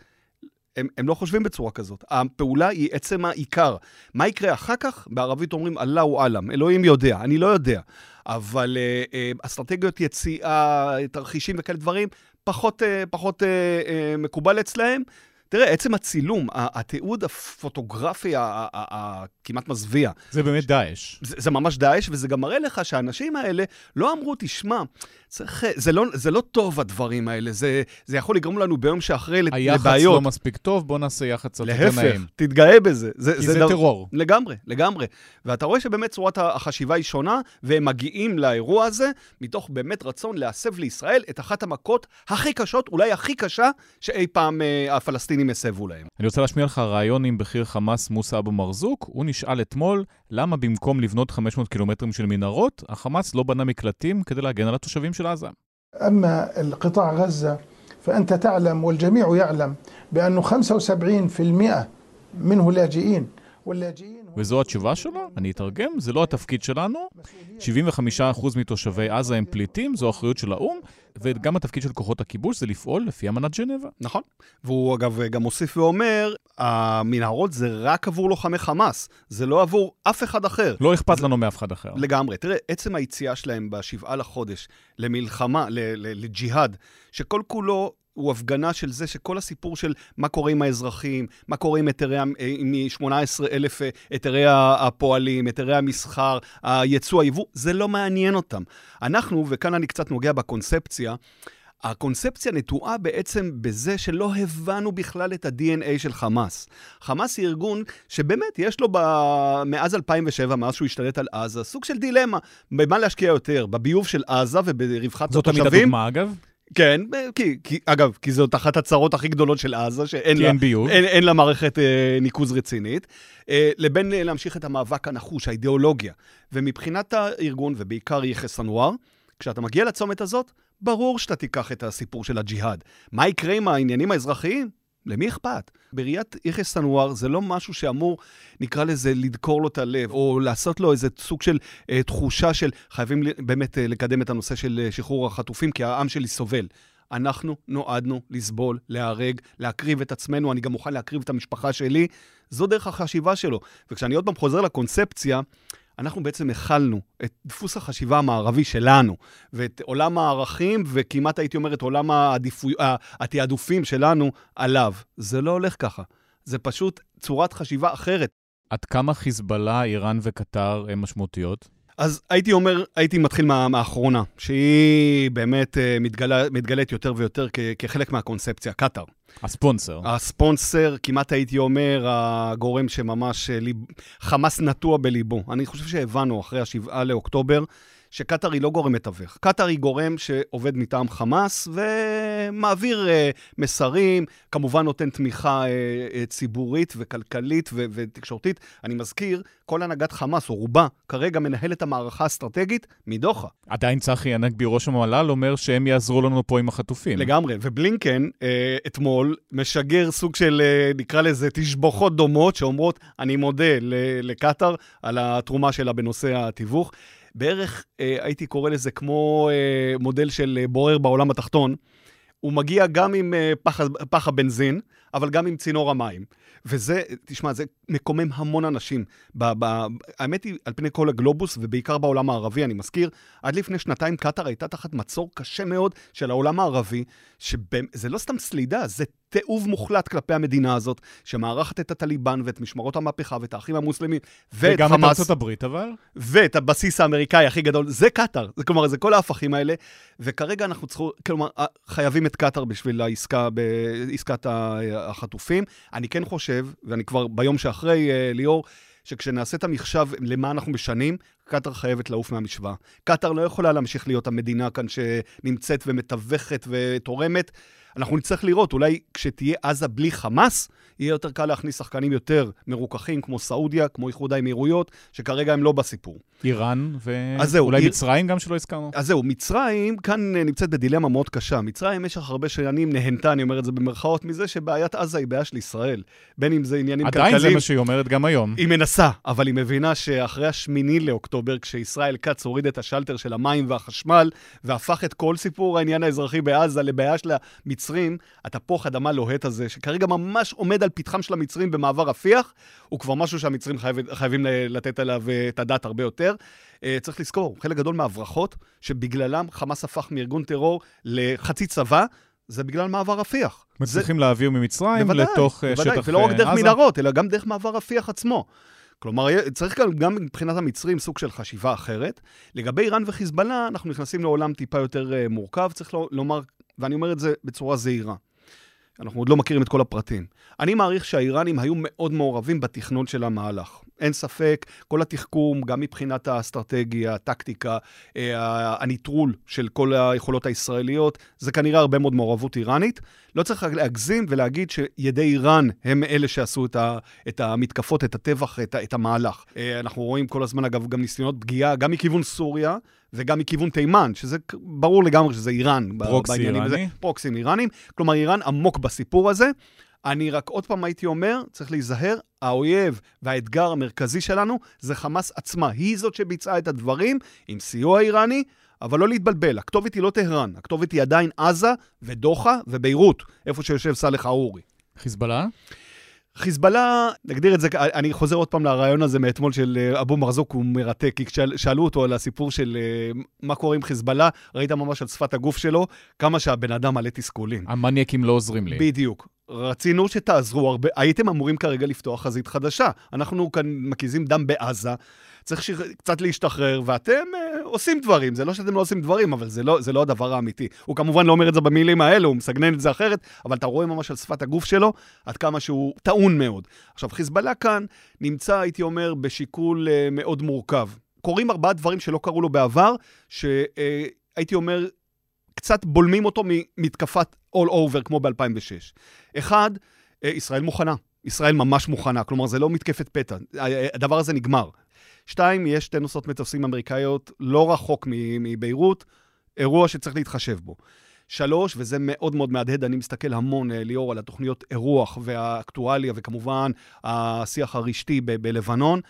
הם, הם לא חושבים בצורה כזאת. הפעולה היא עצם העיקר. מה יקרה אחר כך? בערבית אומרים אללהו עלם, אלוהים יודע, אני לא יודע. אבל uh, uh, אסטרטגיות יציאה, תרחישים וכאלה דברים, פחות, uh, פחות uh, uh, מקובל אצלהם. תראה, עצם הצילום, התיעוד הפוטוגרפי הכמעט מזוויע. זה באמת דאעש. זה, זה ממש דאעש, וזה גם מראה לך שהאנשים האלה לא אמרו, תשמע, צריך, זה, לא, זה לא טוב הדברים האלה, זה, זה יכול לגרום לנו ביום שאחרי לבעיות. היח"צ לא מספיק טוב, בוא נעשה יח"צ יותר נעים. להפך, תתגאה בזה. זה, כי זה, זה דבר, טרור. לגמרי, לגמרי. ואתה רואה שבאמת צורת החשיבה היא שונה, והם מגיעים לאירוע הזה מתוך באמת רצון להסב לישראל את אחת המכות הכי קשות, אולי הכי קשה, שאי פעם אה, הפלסטינים הסבו להם. אני רוצה להשמיע לך רעיון עם בכיר חמאס מוסא אבו מרזוק. הוא נשאל אתמול למה במקום לבנות 500 קילומטרים של מנהרות, החמאס לא בנה מקלטים כדי להגן על התושבים של עזה. أما القطاع غزة فأنت تعلم والجميع يعلم بأنه 75% منه لاجئين واللاجئين וזו התשובה שלו? אני אתרגם, זה לא התפקיד שלנו. 75% מתושבי עזה הם פליטים, זו אחריות של האו"ם, וגם התפקיד של כוחות הכיבוש זה לפעול לפי אמנת ג'נבה. נכון. והוא אגב גם מוסיף ואומר, המנהרות זה רק עבור לוחמי חמאס, זה לא עבור אף אחד אחר. לא אכפת לנו מאף אחד אחר. לגמרי. תראה, עצם היציאה שלהם בשבעה לחודש למלחמה, לג'יהאד, שכל כולו הוא הפגנה של זה שכל הסיפור של מה קורה עם האזרחים, מה קורה עם היתרי, עם 18 אלף אה, היתרי הפועלים, היתרי המסחר, הייצוא, היבוא, זה לא מעניין אותם. אנחנו, וכאן אני קצת נוגע בקונספציה, הקונספציה נטועה בעצם בזה שלא הבנו בכלל את ה-DNA של חמאס. חמאס היא ארגון שבאמת יש לו ב... מאז 2007, מאז שהוא השתלט על עזה, סוג של דילמה, במה להשקיע יותר, בביוב של עזה וברווחת התושבים. זאת תמיד הדוגמה, אגב? כן, כי, כי, אגב, כי זאת אחת הצרות הכי גדולות של עזה, שאין לה, אין. אין, לה מערכת אה, ניקוז רצינית, אה, לבין אה, להמשיך את המאבק הנחוש, האידיאולוגיה. ומבחינת הארגון, ובעיקר יחיא סנוואר, כשאתה מגיע לצומת הזאת, ברור שאתה תיקח את הסיפור של הג'יהאד. מה יקרה עם העניינים האזרחיים? למי אכפת? בראיית יחיא סנואר זה לא משהו שאמור, נקרא לזה, לדקור לו את הלב, או לעשות לו איזה סוג של אה, תחושה של חייבים באמת אה, לקדם את הנושא של אה, שחרור החטופים, כי העם שלי סובל. אנחנו נועדנו לסבול, להיהרג, להקריב את עצמנו, אני גם מוכן להקריב את המשפחה שלי. זו דרך החשיבה שלו. וכשאני עוד פעם חוזר לקונספציה, אנחנו בעצם הכלנו את דפוס החשיבה המערבי שלנו, ואת עולם הערכים, וכמעט הייתי אומר את עולם העדיפו... התעדופים שלנו עליו. זה לא הולך ככה. זה פשוט צורת חשיבה אחרת. עד כמה חיזבאללה, איראן וקטר הן משמעותיות? אז הייתי אומר, הייתי מתחיל מה, מהאחרונה, שהיא באמת uh, מתגלה, מתגלית יותר ויותר כ, כחלק מהקונספציה, קטאר. הספונסר. הספונסר, כמעט הייתי אומר, הגורם שממש אה, ליב, חמאס נטוע בליבו. אני חושב שהבנו אחרי השבעה לאוקטובר, שקטאר היא לא גורם מתווך. קטאר היא גורם שעובד מטעם חמאס ומעביר uh, מסרים, כמובן נותן תמיכה uh, uh, ציבורית וכלכלית ו- ותקשורתית. אני מזכיר, כל הנהגת חמאס, או רובה, כרגע מנהל את המערכה האסטרטגית מדוחה. עדיין צחי הנגבי, ראש המל"ל, אומר שהם יעזרו לנו פה עם החטופים. לגמרי, ובלינקן uh, אתמול משגר סוג של, uh, נקרא לזה, תשבוכות דומות, שאומרות, אני מודה לקטאר על התרומה שלה בנושא התיווך. בערך, אה, הייתי קורא לזה כמו אה, מודל של אה, בורר בעולם התחתון. הוא מגיע גם עם אה, פח, פח הבנזין, אבל גם עם צינור המים. וזה, תשמע, זה מקומם המון אנשים. ב, ב, האמת היא, על פני כל הגלובוס, ובעיקר בעולם הערבי, אני מזכיר, עד לפני שנתיים קטאר הייתה תחת מצור קשה מאוד של העולם הערבי, שזה לא סתם סלידה, זה תיעוב מוחלט כלפי המדינה הזאת, שמארחת את הטליבן ואת משמרות המהפכה ואת האחים המוסלמים ואת וגם חמאס. וגם את ארצות הברית, אבל? ואת הבסיס האמריקאי הכי גדול, זה קטאר. זה, כלומר, זה כל ההפכים האלה, וכרגע אנחנו צריכים, כלומר, חייבים את קטאר בשביל העסקה, בעסקת החטופים. אני כן חושב, ואני כבר ביום שאחרי, אה, ליאור, שכשנעשה את המחשב למה אנחנו משנים, קטאר חייבת לעוף מהמשוואה. קטאר לא יכולה להמשיך להיות המדינה כאן שנמצאת ומתווכת ותורמת. אנחנו נצטרך לראות, אולי כשתהיה עזה בלי חמאס, יהיה יותר קל להכניס שחקנים יותר מרוככים, כמו סעודיה, כמו איחוד האמירויות, שכרגע הם לא בסיפור. איראן, ואולי מצרים גם שלא הזכרנו. אז זהו, מצרים כאן אה, נמצאת בדילמה מאוד קשה. מצרים במשך הרבה שנים נהנתה, אני אומר את זה במרכאות, מזה שבעיית עזה היא בעיה של ישראל. בין אם זה עניינים עדיין כלכליים... עדיין זה מה שהיא אומרת גם היום. היא מנסה, אבל היא מבינה שאחרי השמיני לאוקטובר, כשישראל כץ הוריד את השלטר של המים והחשמל, והפך את כל סיפור העניין האזרחי בעזה לבעיה של המצרים, התפוח אדמה לוהט הזה, שכרגע ממש עומד על פתחם של המצרים במעבר רפיח, הוא כבר משהו שהמצרים חייב, חייבים לתת עליו אה, את הדעת הרבה יותר. אה, צריך לזכור, חלק גדול מההברחות, שבגללם חמאס הפך מארגון טרור לחצי צבא, זה בגלל מעבר רפיח. מצליחים זה... להעביר ממצרים בוודאי, לתוך בוודאי, שטח עזה. ולא רק דרך מנהרות, אלא גם דרך מעבר רפיח עצמו. כלומר, צריך גם, גם מבחינת המצרים סוג של חשיבה אחרת. לגבי איראן וחיזבאללה, אנחנו נכנסים לעולם טיפה יותר מורכב, צריך לומר, ואני אומר את זה בצורה זהירה. אנחנו עוד לא מכירים את כל הפרטים. אני מעריך שהאיראנים היו מאוד מעורבים בתכנון של המהלך. אין ספק, כל התחכום, גם מבחינת האסטרטגיה, הטקטיקה, אה, הניטרול של כל היכולות הישראליות, זה כנראה הרבה מאוד מעורבות איראנית. לא צריך להגזים ולהגיד שידי איראן הם אלה שעשו את, ה, את המתקפות, את הטבח, את, את המהלך. אה, אנחנו רואים כל הזמן, אגב, גם ניסיונות פגיעה, גם מכיוון סוריה וגם מכיוון תימן, שזה ברור לגמרי שזה איראן. פרוקסי איראני. הזה, פרוקסים איראנים. כלומר, איראן עמוק בסיפור הזה. אני רק עוד פעם הייתי אומר, צריך להיזהר, האויב והאתגר המרכזי שלנו זה חמאס עצמה. היא זאת שביצעה את הדברים עם סיוע איראני, אבל לא להתבלבל, הכתובת היא לא טהרן, הכתובת היא עדיין עזה ודוחה וביירות, איפה שיושב סאלח אאורי. חיזבאללה? חיזבאללה, נגדיר את זה, אני חוזר עוד פעם לרעיון הזה מאתמול של אה, אבו מרזוק, הוא מרתק, כי כששאלו אותו על הסיפור של אה, מה קורה עם חיזבאללה, ראית ממש על שפת הגוף שלו, כמה שהבן אדם מלא תסכולים. המניאקים לא עוזרים לי. בדיוק. רצינו שתעזרו הרבה, הייתם אמורים כרגע לפתוח חזית חדשה. אנחנו כאן מקיזים דם בעזה, צריך ש... קצת להשתחרר, ואתם uh, עושים דברים. זה לא שאתם לא עושים דברים, אבל זה לא, זה לא הדבר האמיתי. הוא כמובן לא אומר את זה במילים האלה, הוא מסגנן את זה אחרת, אבל אתה רואה ממש על שפת הגוף שלו עד כמה שהוא טעון מאוד. עכשיו, חיזבאללה כאן נמצא, הייתי אומר, בשיקול uh, מאוד מורכב. קורים ארבעה דברים שלא קרו לו בעבר, שהייתי uh, אומר, קצת בולמים אותו ממתקפת all over כמו ב-2006. אחד, ישראל מוכנה. ישראל ממש מוכנה, כלומר, זה לא מתקפת פתע. הדבר הזה נגמר. שתיים, יש שתי נוסעות מטוסים אמריקאיות לא רחוק מביירות, אירוע שצריך להתחשב בו. שלוש, וזה מאוד מאוד מהדהד, אני מסתכל המון, אה, ליאור, על התוכניות אירוח והאקטואליה, וכמובן השיח הרשתי ב- בלבנון.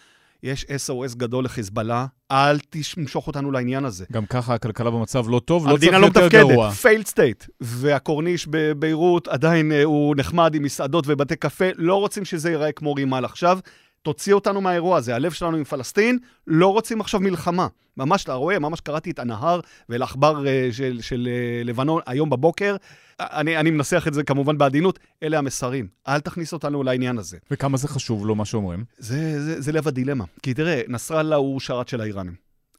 יש SOS גדול לחיזבאללה, אל תמשוך אותנו לעניין הזה. גם ככה הכלכלה במצב לא טוב, לא צריך לא יותר גרוע. המדינה לא מתפקדת, failed state. והקורניש בביירות עדיין אה, הוא נחמד עם מסעדות ובתי קפה, לא רוצים שזה ייראה כמו רימל עכשיו. תוציא אותנו מהאירוע הזה, הלב שלנו עם פלסטין, לא רוצים עכשיו מלחמה. ממש, אתה רואה, ממש קראתי את א-נהאר ואל-אח'באר אה, של, של אה, לבנון היום בבוקר. אני, אני מנסח את זה כמובן בעדינות, אלה המסרים. אל תכניס אותנו לעניין הזה. וכמה זה חשוב לו, מה שאומרים? זה, זה, זה לב הדילמה. כי תראה, נסראללה הוא שרת של האיראנים.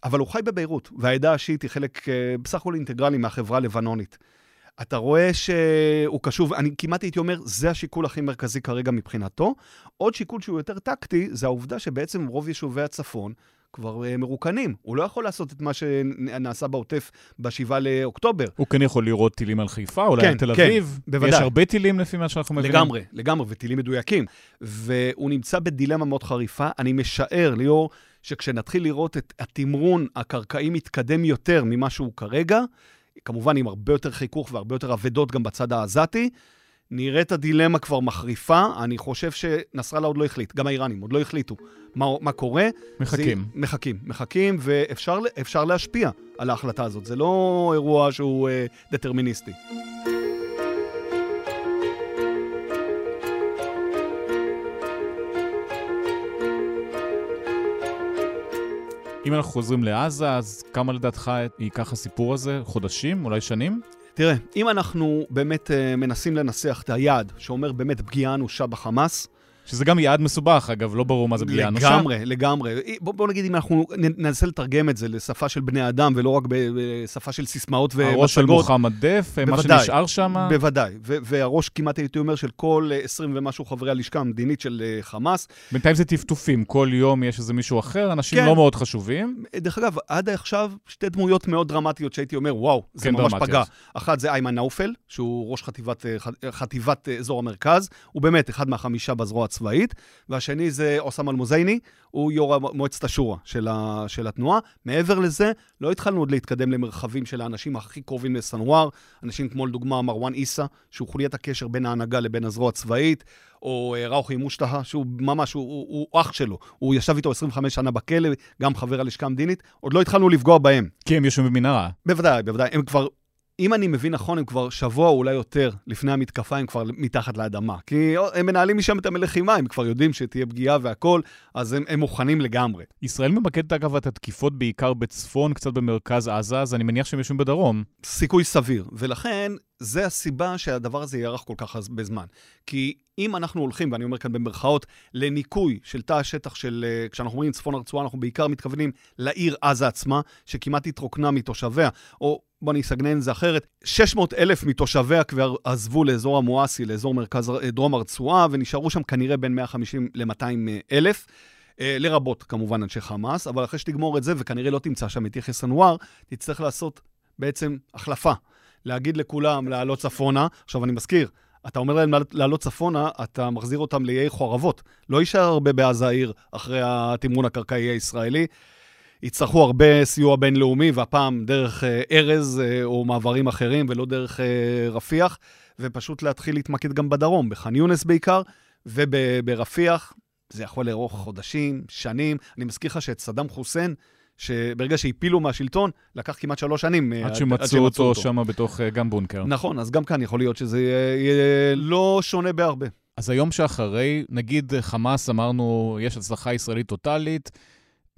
אבל הוא חי בביירות, והעדה השיעית היא חלק uh, בסך הכל אינטגרלי מהחברה הלבנונית. אתה רואה שהוא קשוב, אני כמעט הייתי אומר, זה השיקול הכי מרכזי כרגע מבחינתו. עוד שיקול שהוא יותר טקטי, זה העובדה שבעצם רוב יישובי הצפון כבר uh, מרוקנים. הוא לא יכול לעשות את מה שנעשה בעוטף ב-7 לאוקטובר. הוא כן יכול לירות טילים על חיפה, אולי כן, על תל כן, אביב. כן, בוודאי. יש הרבה טילים לפי מה שאנחנו מבינים. לגמרי, לגמרי, וטילים מדויקים. והוא נמצא בדילמה מאוד חריפה. אני משער, ליאור, שכשנתחיל לראות את התמרון הקרקעי מתקדם יותר ממה שהוא כרגע, כמובן עם הרבה יותר חיכוך והרבה יותר אבדות גם בצד העזתי. נראה את הדילמה כבר מחריפה, אני חושב שנסראללה עוד לא החליט, גם האיראנים עוד לא החליטו מה, מה קורה. מחכים. זה, מחכים, מחכים, ואפשר להשפיע על ההחלטה הזאת, זה לא אירוע שהוא uh, דטרמיניסטי. אם אנחנו חוזרים לעזה, אז כמה לדעתך ייקח הסיפור הזה? חודשים? אולי שנים? תראה, אם אנחנו באמת uh, מנסים לנסח את היעד שאומר באמת פגיעה אנושה בחמאס, שזה גם יעד מסובך, אגב, לא ברור מה זה פגיעה אנושה. לגמרי, לגמרי. בוא, בוא נגיד אם אנחנו ננסה לתרגם את זה לשפה של בני אדם, ולא רק בשפה של סיסמאות ומצגות. הראש של מוחמד דף, מה שנשאר שם. בוודאי, והראש כמעט הייתי אומר של כל 20 ומשהו חברי הלשכה המדינית של אה, חמאס. בינתיים זה טפטופים, כל יום יש איזה מישהו אחר, אנשים כן. לא מאוד חשובים. דרך אגב, עד עכשיו שתי דמויות מאוד דרמטיות שהייתי אומר, וואו, זה כן, ממש דרמטיות. פגע. אחת זה איימן נאופל, שהוא ראש חטיבת, אה, חטיבת אה, אזור המרכז, הוא באמת אחד מהחמישה בזרוע הצבאית. והשני זה אוסם אל-מוזייני, הוא יו"ר מועצת השורא של, ה, של התנועה. מעבר לזה, לא התחלנו עוד להתקדם למרחבים של האנשים הכי קרובים לסנוואר, אנשים כמו לדוגמה מרואן עיסא, שהוא חוליית הקשר בין ההנהגה לבין הזרוע הצבאית, או אה, ראוכי מושטהה, שהוא ממש, הוא, הוא, הוא אח שלו. הוא ישב איתו 25 שנה בכלא, גם חבר הלשכה המדינית. עוד לא התחלנו לפגוע בהם. כי הם יושבים במנהרה. בוודאי, בוודאי. הם כבר אם אני מבין נכון, הם כבר שבוע או אולי יותר לפני המתקפה, הם כבר מתחת לאדמה. כי הם מנהלים משם את המלחימה, הם כבר יודעים שתהיה פגיעה והכול, אז הם, הם מוכנים לגמרי. ישראל ממקדת אגב את התקיפות בעיקר בצפון, קצת במרכז עזה, אז אני מניח שהם יושבים בדרום. סיכוי סביר, ולכן זה הסיבה שהדבר הזה יארך כל כך בזמן. כי אם אנחנו הולכים, ואני אומר כאן במרכאות, לניקוי של תא השטח של, אה, כשאנחנו אומרים צפון הרצועה, אנחנו בעיקר מתכוונים לעיר עזה עצמה, שכמעט התרוקנה מתושביה, או בוא אני אסגנן את זה אחרת, 600 אלף מתושביה כבר עזבו לאזור המואסי, לאזור מרכז אה, דרום הרצועה, ונשארו שם כנראה בין 150 ל-200 אלף. אה, לרבות כמובן אנשי חמאס, אבל אחרי שתגמור את זה, וכנראה לא תמצא שם את יחיא סנוואר, תצטרך לעשות בעצם החלפה. להגיד לכולם לעלות צפונה. עכשיו, אני מזכיר, אתה אומר להם לעלות צפונה, אתה מחזיר אותם לאיי חורבות. לא יישאר הרבה בעזה העיר אחרי התמרון הקרקעי הישראלי. יצטרכו הרבה סיוע בינלאומי, והפעם דרך אה, ארז אה, או מעברים אחרים, ולא דרך אה, רפיח, ופשוט להתחיל להתמקד גם בדרום, בח'אן יונס בעיקר, וברפיח. זה יכול לארוך חודשים, שנים. אני מזכיר לך שאת סדאם חוסיין, שברגע שהפילו מהשלטון, לקח כמעט שלוש שנים. עד שמצאו אותו, אותו שם בתוך גם בונקר. נכון, אז גם כאן יכול להיות שזה יהיה לא שונה בהרבה. אז היום שאחרי, נגיד חמאס, אמרנו, יש הצלחה ישראלית טוטאלית,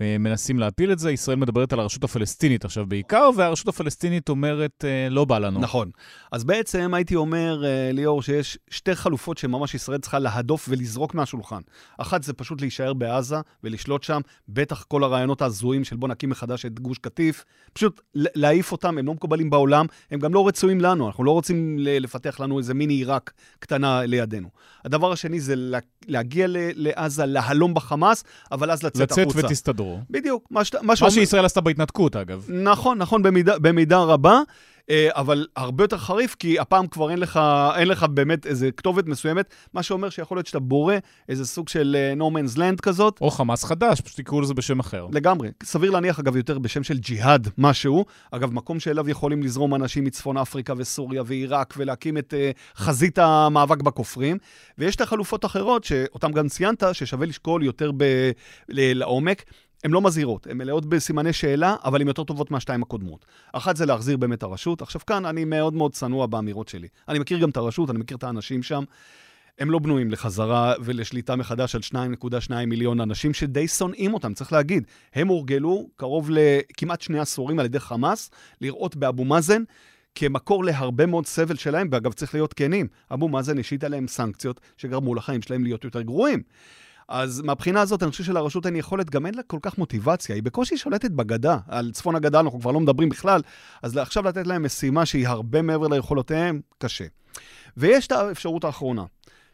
מנסים להפיל את זה. ישראל מדברת על הרשות הפלסטינית עכשיו בעיקר, והרשות הפלסטינית אומרת, אה, לא בא לנו. נכון. אז בעצם הייתי אומר, אה, ליאור, שיש שתי חלופות שממש ישראל צריכה להדוף ולזרוק מהשולחן. אחת זה פשוט להישאר בעזה ולשלוט שם, בטח כל הרעיונות ההזויים של בוא נקים מחדש את גוש קטיף. פשוט להעיף אותם, הם לא מקובלים בעולם, הם גם לא רצויים לנו, אנחנו לא רוצים לפתח לנו איזה מיני עיראק קטנה לידינו. הדבר השני זה להגיע לעזה, להלום בחמאס, אבל אז לצאת החוצה. לצאת ותסתדרו. בדיוק. מה, ש... מה, מה שישראל עשתה בהתנתקות, אגב. נכון, נכון, במידה, במידה רבה. אה, אבל הרבה יותר חריף, כי הפעם כבר אין לך, אין לך באמת איזה כתובת מסוימת, מה שאומר שיכול להיות שאתה בורא איזה סוג של uh, no man's land כזאת. או חמאס חדש, פשוט תקראו לזה בשם אחר. לגמרי. סביר להניח, אגב, יותר בשם של ג'יהאד, משהו. אגב, מקום שאליו יכולים לזרום אנשים מצפון אפריקה וסוריה ועיראק, ולהקים את uh, חזית המאבק בכופרים. ויש את החלופות אחרות, שאותן גם ציינת, ששווה לשקול יותר ב- לעומק. הן לא מזהירות, הן מלאות בסימני שאלה, אבל הן יותר טובות מהשתיים הקודמות. אחת זה להחזיר באמת הרשות. עכשיו כאן אני מאוד מאוד צנוע באמירות שלי. אני מכיר גם את הרשות, אני מכיר את האנשים שם. הם לא בנויים לחזרה ולשליטה מחדש על 2.2 מיליון אנשים שדי שונאים אותם, צריך להגיד. הם הורגלו קרוב לכמעט שני עשורים על ידי חמאס, לראות באבו מאזן כמקור להרבה מאוד סבל שלהם, ואגב, צריך להיות כנים, אבו מאזן השית עליהם סנקציות שגרמו לחיים שלהם להיות יותר גרועים. אז מהבחינה הזאת, אני חושב שלרשות אין יכולת, גם אין לה כל כך מוטיבציה. היא בקושי שולטת בגדה. על צפון הגדה אנחנו כבר לא מדברים בכלל, אז עכשיו לתת להם משימה שהיא הרבה מעבר ליכולותיהם, קשה. ויש את האפשרות האחרונה,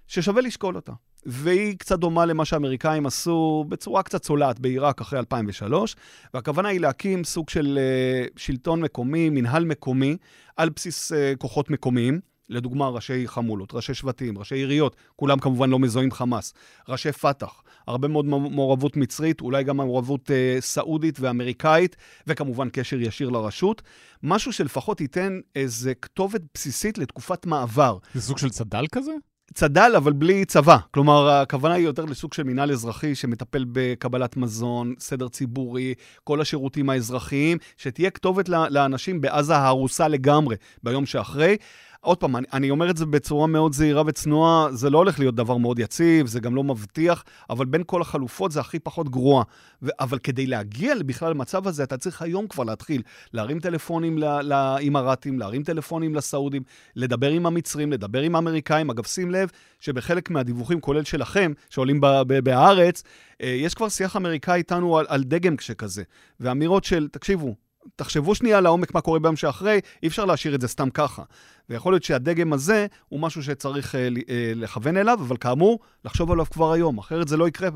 ששווה לשקול אותה. והיא קצת דומה למה שהאמריקאים עשו בצורה קצת צולעת בעיראק אחרי 2003, והכוונה היא להקים סוג של uh, שלטון מקומי, מנהל מקומי, על בסיס uh, כוחות מקומיים. לדוגמה, ראשי חמולות, ראשי שבטים, ראשי עיריות, כולם כמובן לא מזוהים חמאס, ראשי פת"ח, הרבה מאוד מעורבות מצרית, אולי גם מעורבות אה, סעודית ואמריקאית, וכמובן קשר ישיר לרשות. משהו שלפחות ייתן איזה כתובת בסיסית לתקופת מעבר. זה סוג של צד"ל כזה? צד"ל, אבל בלי צבא. כלומר, הכוונה היא יותר לסוג של מינהל אזרחי שמטפל בקבלת מזון, סדר ציבורי, כל השירותים האזרחיים, שתהיה כתובת לאנשים בעזה ההרוסה לגמרי ביום שאחרי. עוד פעם, אני, אני אומר את זה בצורה מאוד זהירה וצנועה, זה לא הולך להיות דבר מאוד יציב, זה גם לא מבטיח, אבל בין כל החלופות זה הכי פחות גרוע. ו- אבל כדי להגיע בכלל למצב הזה, אתה צריך היום כבר להתחיל להרים טלפונים לאימראטים, להרים טלפונים לסעודים, לדבר עם המצרים, לדבר עם האמריקאים. אגב, שים לב שבחלק מהדיווחים, כולל שלכם, שעולים בהארץ, אה, יש כבר שיח אמריקאי איתנו על, על דגם כשכזה. ואמירות של, תקשיבו, תחשבו שנייה לעומק מה קורה ביום שאחרי, אי אפשר להשאיר את זה סתם ככה. ויכול להיות שהדגם הזה הוא משהו שצריך אה, אה, לכוון אליו, אבל כאמור, לחשוב עליו כבר היום, אחרת זה לא יקרה.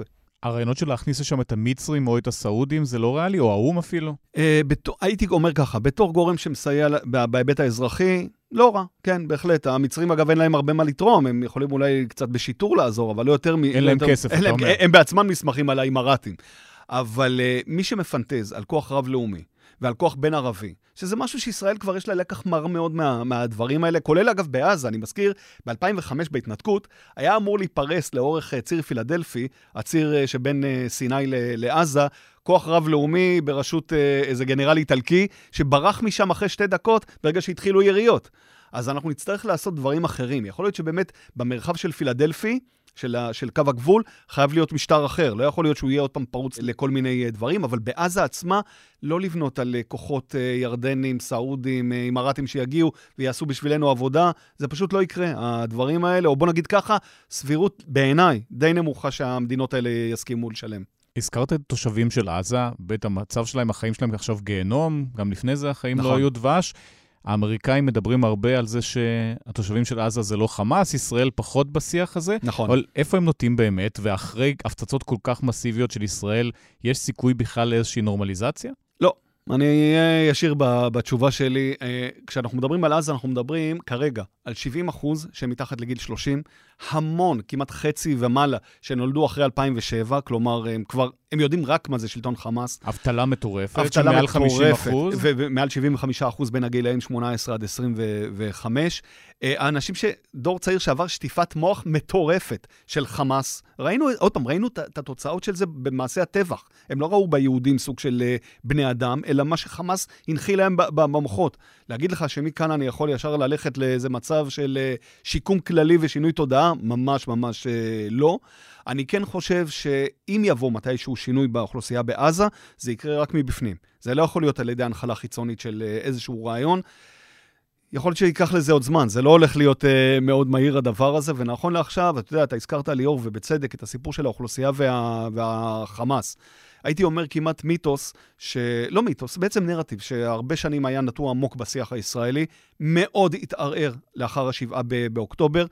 הרעיונות של להכניס לשם את המצרים או את הסעודים זה לא ריאלי, או האו"ם אפילו? אה, בתור, הייתי אומר ככה, בתור גורם שמסייע בהיבט האזרחי, לא רע, כן, בהחלט. המצרים, אגב, אין להם הרבה מה לתרום, הם יכולים אולי קצת בשיטור לעזור, אבל לא יותר מ... אין לא להם יותר, כסף, אתה אומר. הם בעצמם נסמכים על האימראטים. אבל uh, מי שמפנטז על כוח רב-לאומי, ועל כוח בין ערבי, שזה משהו שישראל כבר יש לה לקח מר מאוד מה, מהדברים האלה, כולל אגב בעזה, אני מזכיר, ב-2005 בהתנתקות, היה אמור להיפרס לאורך אה, ציר פילדלפי, הציר אה, שבין אה, סיני לעזה, כוח רב-לאומי בראשות איזה גנרל איטלקי, שברח משם אחרי שתי דקות ברגע שהתחילו יריות. אז אנחנו נצטרך לעשות דברים אחרים. יכול להיות שבאמת במרחב של פילדלפי, של, ה, של קו הגבול, חייב להיות משטר אחר. לא יכול להיות שהוא יהיה עוד פעם פרוץ לכל מיני אה, דברים, אבל בעזה עצמה, לא לבנות על אה, כוחות אה, ירדנים, סעודים, אימראטים שיגיעו ויעשו בשבילנו עבודה, זה פשוט לא יקרה. הדברים האלה, או בוא נגיד ככה, סבירות בעיניי די נמוכה שהמדינות האלה יסכימו לשלם. הזכרת את התושבים של עזה, בית המצב שלהם, החיים שלהם עכשיו גיהנום, גם לפני זה החיים לא נכון. לא היו דבש. האמריקאים מדברים הרבה על זה שהתושבים של עזה זה לא חמאס, ישראל פחות בשיח הזה. נכון. אבל איפה הם נוטים באמת, ואחרי הפצצות כל כך מסיביות של ישראל, יש סיכוי בכלל לאיזושהי נורמליזציה? לא. אני אהיה ישיר בתשובה שלי. אה, כשאנחנו מדברים על עזה, אנחנו מדברים כרגע על 70 אחוז שהם מתחת לגיל 30, המון, כמעט חצי ומעלה, שנולדו אחרי 2007, כלומר, הם כבר, הם יודעים רק מה זה שלטון חמאס. אבטלה מטורפת, אבטלה מעל 50 אחוז. ומעל 75 אחוז בין הגילאים 18 עד 25. אה, האנשים ש... דור צעיר שעבר שטיפת מוח מטורפת של חמאס, ראינו, עוד פעם, ראינו את התוצאות של זה במעשי הטבח. הם לא ראו ביהודים סוג של אה, בני אדם, אלא מה שחמאס הנחיל להם במוחות. להגיד לך שמכאן אני יכול ישר ללכת לאיזה מצב של אה, שיקום כללי ושינוי תודעה, ממש ממש אה, לא. אני כן חושב שאם יבוא מתישהו שינוי באוכלוסייה בעזה, זה יקרה רק מבפנים. זה לא יכול להיות על ידי הנחלה חיצונית של אה, איזשהו רעיון. יכול להיות שייקח לזה עוד זמן, זה לא הולך להיות uh, מאוד מהיר הדבר הזה, ונכון לעכשיו, אתה יודע, אתה הזכרת ליאור, ובצדק, את הסיפור של האוכלוסייה וה, והחמאס. הייתי אומר כמעט מיתוס, ש... לא מיתוס, בעצם נרטיב, שהרבה שנים היה נטוע עמוק בשיח הישראלי, מאוד התערער לאחר השבעה באוקטובר.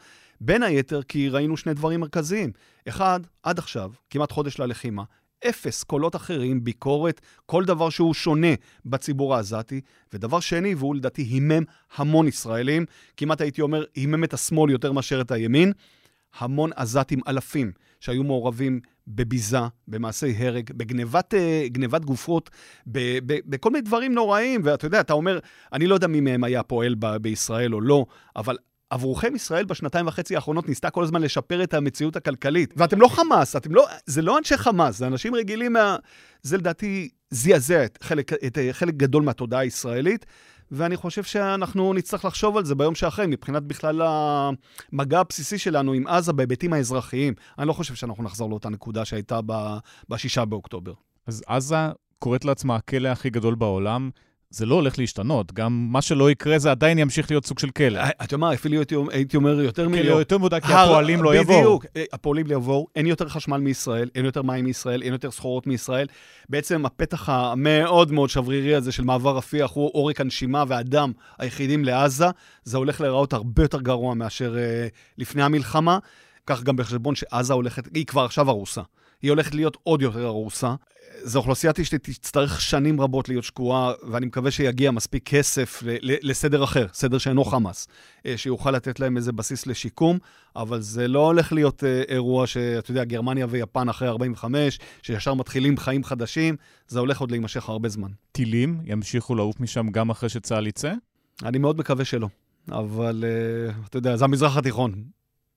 בין היתר כי ראינו שני דברים מרכזיים. אחד, עד עכשיו, כמעט חודש ללחימה, אפס קולות אחרים, ביקורת, כל דבר שהוא שונה בציבור העזתי. ודבר שני, והוא לדעתי הימם המון ישראלים, כמעט הייתי אומר, הימם את השמאל יותר מאשר את הימין, המון עזתים אלפים שהיו מעורבים בביזה, במעשי הרג, בגנבת uh, גופות, ב, ב, בכל מיני דברים נוראים, ואתה יודע, אתה אומר, אני לא יודע מי מהם היה פועל ב, בישראל או לא, אבל עבורכם ישראל בשנתיים וחצי האחרונות ניסתה כל הזמן לשפר את המציאות הכלכלית. ואתם לא חמאס, אתם לא, זה לא אנשי חמאס, זה אנשים רגילים מה... זה לדעתי זעזע את את חלק גדול מהתודעה הישראלית, ואני חושב שאנחנו נצטרך לחשוב על זה ביום שאחרי, מבחינת בכלל המגע הבסיסי שלנו עם עזה בהיבטים האזרחיים. אני לא חושב שאנחנו נחזור לאותה נקודה שהייתה ב-6 באוקטובר. אז עזה קוראת לעצמה הכלא הכי גדול בעולם. זה לא הולך להשתנות. גם מה שלא יקרה זה עדיין ימשיך להיות סוג של כלא. אה, אתה יודע מה, אפילו הייתי אומר יותר מ... כאילו, יותר מודע, כי הפועלים לא יבואו. בדיוק, אה, הפועלים לא יבואו, אין יותר חשמל מישראל, אין יותר מים מישראל, אין יותר סחורות מישראל. בעצם הפתח המאוד מאוד שברירי הזה של מעבר רפיח הוא עורק הנשימה והדם היחידים לעזה. זה הולך להיראות הרבה יותר גרוע מאשר uh, לפני המלחמה. קח גם בחשבון שעזה הולכת, היא כבר עכשיו הרוסה. היא הולכת להיות עוד יותר הרוסה. זו אוכלוסייה שתצטרך שנים רבות להיות שקועה, ואני מקווה שיגיע מספיק כסף לסדר אחר, סדר שאינו חמאס, אה, שיוכל לתת להם איזה בסיס לשיקום, אבל זה לא הולך להיות אה, אירוע שאתה יודע, גרמניה ויפן אחרי 45, שישר מתחילים חיים חדשים, זה הולך עוד להימשך הרבה זמן. טילים ימשיכו לעוף משם גם אחרי שצה"ל יצא? אני מאוד מקווה שלא. אבל uh, אתה יודע, זה המזרח התיכון.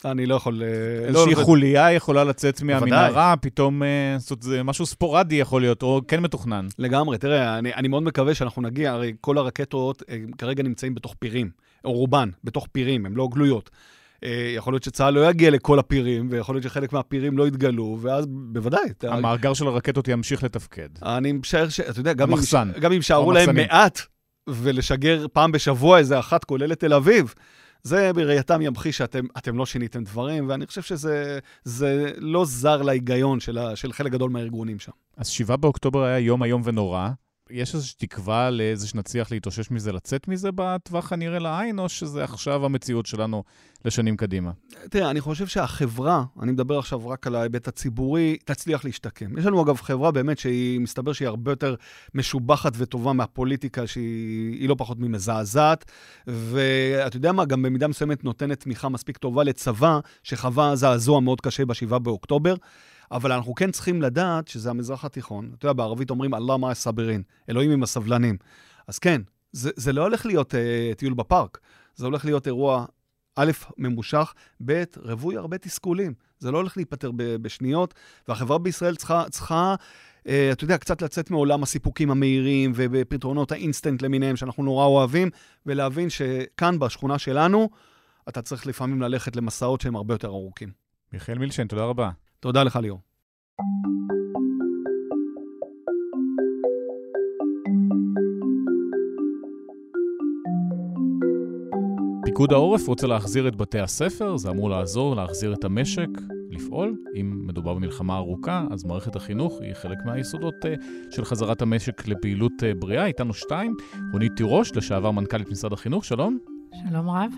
אני לא יכול... אה, איזושהי לא חוליה יכולה לצאת מהמנהרה, פתאום, אה, זה משהו ספורדי יכול להיות, או כן מתוכנן. לגמרי, תראה, אני, אני מאוד מקווה שאנחנו נגיע, הרי כל הרקטות כרגע נמצאים בתוך פירים, או רובן, בתוך פירים, הן לא גלויות. אה, יכול להיות שצה"ל לא יגיע לכל הפירים, ויכול להיות שחלק מהפירים לא יתגלו, ואז בוודאי. המאגר של הרקטות ימשיך לתפקד. אני משער ש... אתה יודע, גם אם, גם אם שערו להם מעט, ולשגר פעם בשבוע איזה אחת, כולל את תל אביב, זה בראייתם ימחיש שאתם לא שיניתם דברים, ואני חושב שזה לא זר להיגיון של, חלק גדול מהארגונים שם. אז 7 באוקטובר היה יום איום ונורא. יש איזושהי תקווה לאיזה שנצליח להתאושש מזה, לצאת מזה בטווח הנראה לעין, או שזה עכשיו המציאות שלנו לשנים קדימה? תראה, אני חושב שהחברה, אני מדבר עכשיו רק על ההיבט הציבורי, תצליח להשתקם. יש לנו אגב חברה באמת שהיא, מסתבר שהיא הרבה יותר משובחת וטובה מהפוליטיקה, שהיא לא פחות ממזעזעת, ואתה יודע מה, גם במידה מסוימת נותנת תמיכה מספיק טובה לצבא שחווה זעזוע מאוד קשה ב-7 באוקטובר. אבל אנחנו כן צריכים לדעת שזה המזרח התיכון. אתה יודע, בערבית אומרים אללה מה הסברין, אלוהים עם הסבלנים. אז כן, זה, זה לא הולך להיות אה, טיול בפארק, זה הולך להיות אירוע, א', ממושך, ב', רווי הרבה תסכולים. זה לא הולך להיפתר ב- בשניות, והחברה בישראל צריכה, צריכה אה, אתה יודע, קצת לצאת מעולם הסיפוקים המהירים ובפתרונות האינסטנט למיניהם שאנחנו נורא אוהבים, ולהבין שכאן, בשכונה שלנו, אתה צריך לפעמים ללכת למסעות שהם הרבה יותר ארוכים. מיכאל מילשן, תודה רבה. תודה לך, ליאור. פיקוד העורף רוצה להחזיר את בתי הספר, זה אמור לעזור להחזיר את המשק לפעול. אם מדובר במלחמה ארוכה, אז מערכת החינוך היא חלק מהיסודות uh, של חזרת המשק לפעילות uh, בריאה. איתנו שתיים, רונית תירוש, לשעבר מנכ"לית משרד החינוך, שלום. שלום רב.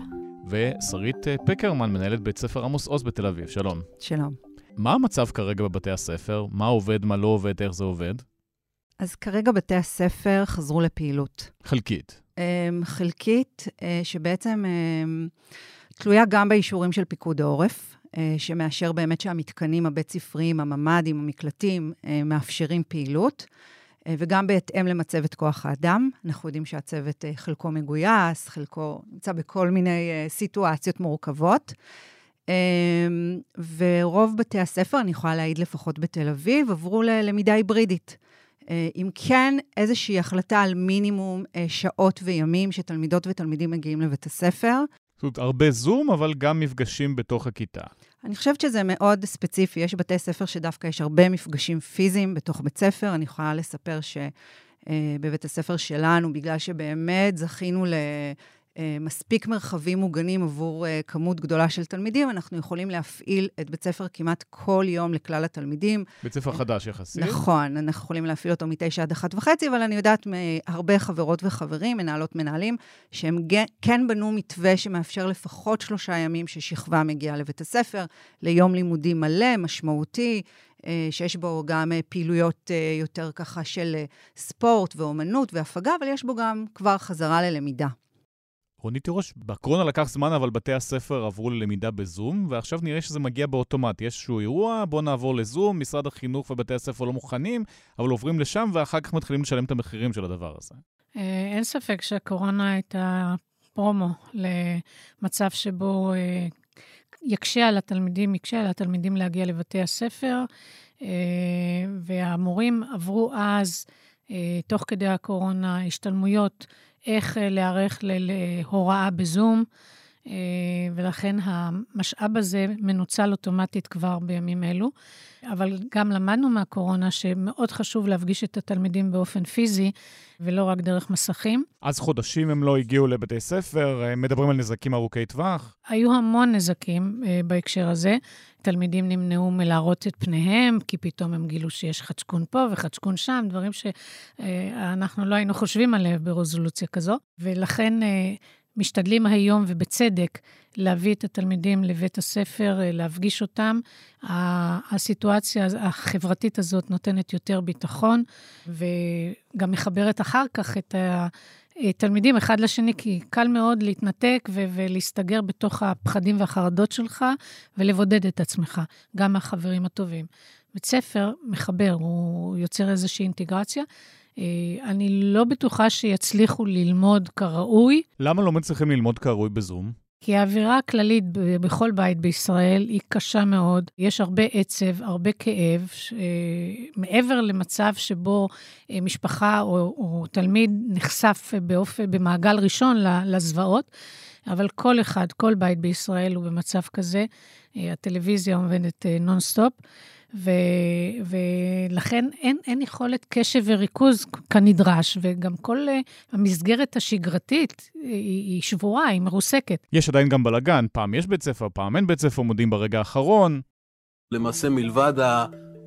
ושרית uh, פקרמן, מנהלת בית ספר עמוס עוז בתל אביב, שלום. שלום. מה המצב כרגע בבתי הספר? מה עובד, מה לא עובד, איך זה עובד? אז כרגע בתי הספר חזרו לפעילות. חלקית. Um, חלקית, uh, שבעצם um, תלויה גם באישורים של פיקוד העורף, uh, שמאשר באמת שהמתקנים הבית-ספריים, הממ"דים, המקלטים, uh, מאפשרים פעילות, וגם בהתאם למצבת כוח האדם. אנחנו יודעים שהצוות חלקו מגויס, חלקו נמצא בכל מיני סיטואציות מורכבות. Um, ורוב בתי הספר, אני יכולה להעיד לפחות בתל אביב, עברו ללמידה היברידית. אם כן, איזושהי החלטה על מינימום שעות וימים שתלמידות ותלמידים מגיעים לבית הספר. זאת אומרת, הרבה זום, אבל גם מפגשים בתוך הכיתה. אני חושבת שזה מאוד ספציפי. יש בתי ספר שדווקא יש הרבה מפגשים פיזיים בתוך בית ספר. אני יכולה לספר שבבית הספר שלנו, בגלל שבאמת זכינו ל... מספיק מרחבים מוגנים עבור uh, כמות גדולה של תלמידים, אנחנו יכולים להפעיל את בית ספר כמעט כל יום לכלל התלמידים. בית ספר חדש יחסית. נכון, אנחנו יכולים להפעיל אותו מתשע עד אחת וחצי, אבל אני יודעת מהרבה חברות וחברים, מנהלות מנהלים, שהם כן בנו מתווה שמאפשר לפחות שלושה ימים ששכבה מגיעה לבית הספר, ליום לימודים מלא, משמעותי. שיש בו גם פעילויות יותר ככה של ספורט ואומנות והפגה, אבל יש בו גם כבר חזרה ללמידה. רונית תירוש, בקורונה לקח זמן, אבל בתי הספר עברו ללמידה בזום, ועכשיו נראה שזה מגיע באוטומט. יש איזשהו אירוע, בואו נעבור לזום, משרד החינוך ובתי הספר לא מוכנים, אבל עוברים לשם, ואחר כך מתחילים לשלם את המחירים של הדבר הזה. אין ספק שהקורונה הייתה פרומו למצב שבו יקשה על התלמידים, יקשה על התלמידים להגיע לבתי הספר, והמורים עברו אז, תוך כדי הקורונה, השתלמויות. איך להיערך להוראה בזום, ולכן המשאב הזה מנוצל אוטומטית כבר בימים אלו. אבל גם למדנו מהקורונה שמאוד חשוב להפגיש את התלמידים באופן פיזי, ולא רק דרך מסכים. אז חודשים הם לא הגיעו לבתי ספר, מדברים על נזקים ארוכי טווח? היו המון נזקים uh, בהקשר הזה. תלמידים נמנעו מלהראות את פניהם, כי פתאום הם גילו שיש חדשקון פה וחדשקון שם, דברים שאנחנו לא היינו חושבים עליהם ברזולוציה כזו. ולכן משתדלים היום, ובצדק, להביא את התלמידים לבית הספר, להפגיש אותם. הסיטואציה החברתית הזאת נותנת יותר ביטחון, וגם מחברת אחר כך את התלמידים אחד לשני, כי קל מאוד להתנתק ו- ולהסתגר בתוך הפחדים והחרדות שלך, ולבודד את עצמך, גם מהחברים הטובים. בית ספר מחבר, הוא יוצר איזושהי אינטגרציה. אני לא בטוחה שיצליחו ללמוד כראוי. למה לא מצליחים ללמוד כראוי בזום? כי האווירה הכללית בכל בית בישראל היא קשה מאוד. יש הרבה עצב, הרבה כאב, מעבר למצב שבו משפחה או, או תלמיד נחשף באופן, במעגל ראשון לזוועות, אבל כל אחד, כל בית בישראל הוא במצב כזה. הטלוויזיה עומדת נונסטופ. ו, ולכן אין, אין יכולת קשב וריכוז כנדרש, וגם כל אה, המסגרת השגרתית היא, היא שבורה, היא מרוסקת. יש עדיין גם בלאגן, פעם יש בית ספר, פעם אין בית ספר, מודיעים ברגע האחרון. למעשה, מלבד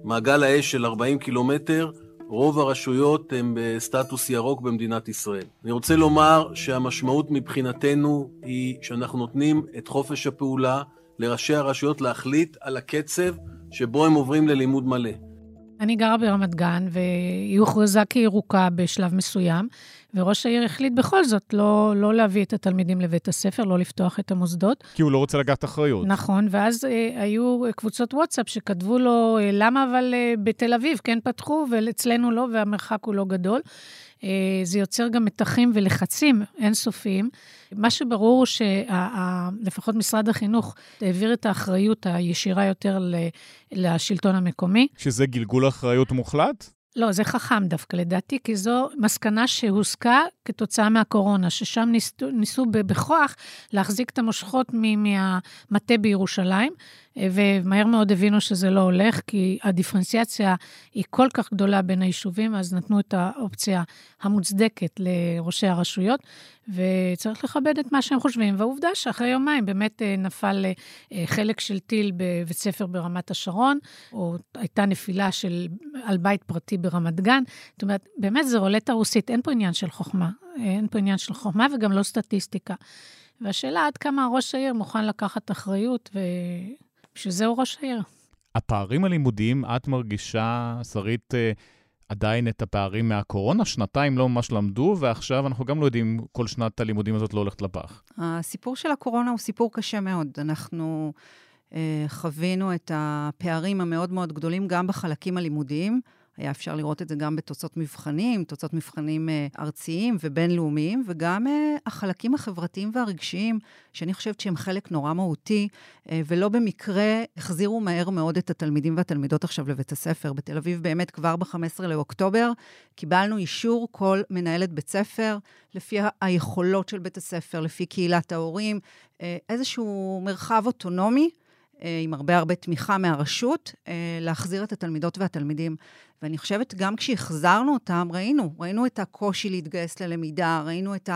מעגל האש של 40 קילומטר, רוב הרשויות הן בסטטוס ירוק במדינת ישראל. אני רוצה לומר שהמשמעות מבחינתנו היא שאנחנו נותנים את חופש הפעולה לראשי הרשויות להחליט על הקצב שבו הם עוברים ללימוד מלא. אני גרה ברמת גן, והיא הוכרזה כירוקה בשלב מסוים, וראש העיר החליט בכל זאת לא, לא להביא את התלמידים לבית הספר, לא לפתוח את המוסדות. כי הוא לא רוצה לקחת אחריות. נכון, ואז אה, היו קבוצות וואטסאפ שכתבו לו, אה, למה אבל אה, בתל אביב כן פתחו ואצלנו לא, והמרחק הוא לא גדול. אה, זה יוצר גם מתחים ולחצים אינסופיים. מה שברור הוא שלפחות משרד החינוך העביר את האחריות הישירה יותר לשלטון המקומי. שזה גלגול אחריות מוחלט? לא, זה חכם דווקא לדעתי, כי זו מסקנה שהוסקה כתוצאה מהקורונה, ששם ניסו, ניסו בכוח להחזיק את המושכות מהמטה בירושלים, ומהר מאוד הבינו שזה לא הולך, כי הדיפרנציאציה היא כל כך גדולה בין היישובים, אז נתנו את האופציה המוצדקת לראשי הרשויות, וצריך לכבד את מה שהם חושבים. והעובדה שאחרי יומיים באמת אה, נפל אה, חלק של טיל בבית ספר ברמת השרון, או הייתה נפילה של, על בית פרטי ברמת גן. זאת אומרת, באמת זה רולטה רוסית, אין פה עניין של חוכמה. אין פה עניין של חוכמה וגם לא סטטיסטיקה. והשאלה עד כמה ראש העיר מוכן לקחת אחריות, ובשביל זה הוא ראש העיר. הפערים הלימודיים, את מרגישה, שרית, אה, עדיין את הפערים מהקורונה? שנתיים לא ממש למדו, ועכשיו אנחנו גם לא יודעים, כל שנת הלימודים הזאת לא הולכת לפח. הסיפור של הקורונה הוא סיפור קשה מאוד. אנחנו אה, חווינו את הפערים המאוד מאוד גדולים גם בחלקים הלימודיים. היה אפשר לראות את זה גם בתוצאות מבחנים, תוצאות מבחנים uh, ארציים ובינלאומיים, וגם uh, החלקים החברתיים והרגשיים, שאני חושבת שהם חלק נורא מהותי, uh, ולא במקרה החזירו מהר מאוד את התלמידים והתלמידות עכשיו לבית הספר. בתל אביב באמת כבר ב-15 לאוקטובר קיבלנו אישור כל מנהלת בית ספר, לפי היכולות של בית הספר, לפי קהילת ההורים, איזשהו מרחב אוטונומי. עם הרבה הרבה תמיכה מהרשות, להחזיר את התלמידות והתלמידים. ואני חושבת, גם כשהחזרנו אותם, ראינו, ראינו את הקושי להתגייס ללמידה, ראינו את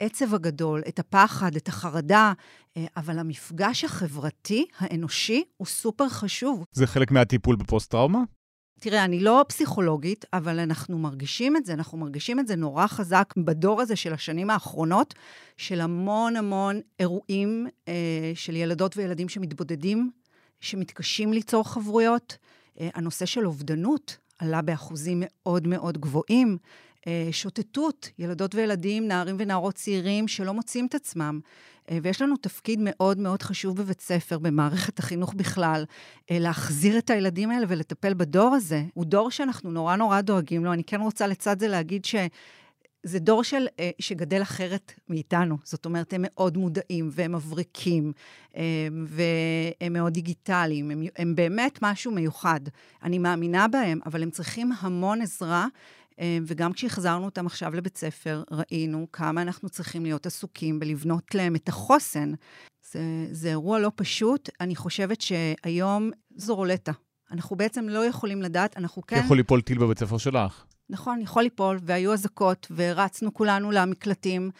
העצב הגדול, את הפחד, את החרדה, אה, אבל המפגש החברתי, האנושי, הוא סופר חשוב. זה חלק מהטיפול בפוסט-טראומה? תראה, אני לא פסיכולוגית, אבל אנחנו מרגישים את זה, אנחנו מרגישים את זה נורא חזק בדור הזה של השנים האחרונות, של המון המון אירועים אה, של ילדות וילדים שמתבודדים, שמתקשים ליצור חברויות. אה, הנושא של אובדנות, עלה באחוזים מאוד מאוד גבוהים. אה, שוטטות, ילדות וילדים, נערים ונערות צעירים שלא מוצאים את עצמם. אה, ויש לנו תפקיד מאוד מאוד חשוב בבית ספר, במערכת החינוך בכלל, אה, להחזיר את הילדים האלה ולטפל בדור הזה. הוא דור שאנחנו נורא נורא דואגים לו. אני כן רוצה לצד זה להגיד ש... זה דור של, אה, שגדל אחרת מאיתנו. זאת אומרת, הם מאוד מודעים והם מבריקים, והם מאוד דיגיטליים, הם, הם באמת משהו מיוחד. אני מאמינה בהם, אבל הם צריכים המון עזרה. אה, וגם כשהחזרנו אותם עכשיו לבית ספר, ראינו כמה אנחנו צריכים להיות עסוקים בלבנות להם את החוסן. זה, זה אירוע לא פשוט. אני חושבת שהיום זו רולטה. אנחנו בעצם לא יכולים לדעת, אנחנו כן... יכול ליפול טיל בבית ספר שלך. נכון, יכול ליפול, והיו אזעקות, ורצנו כולנו למקלטים,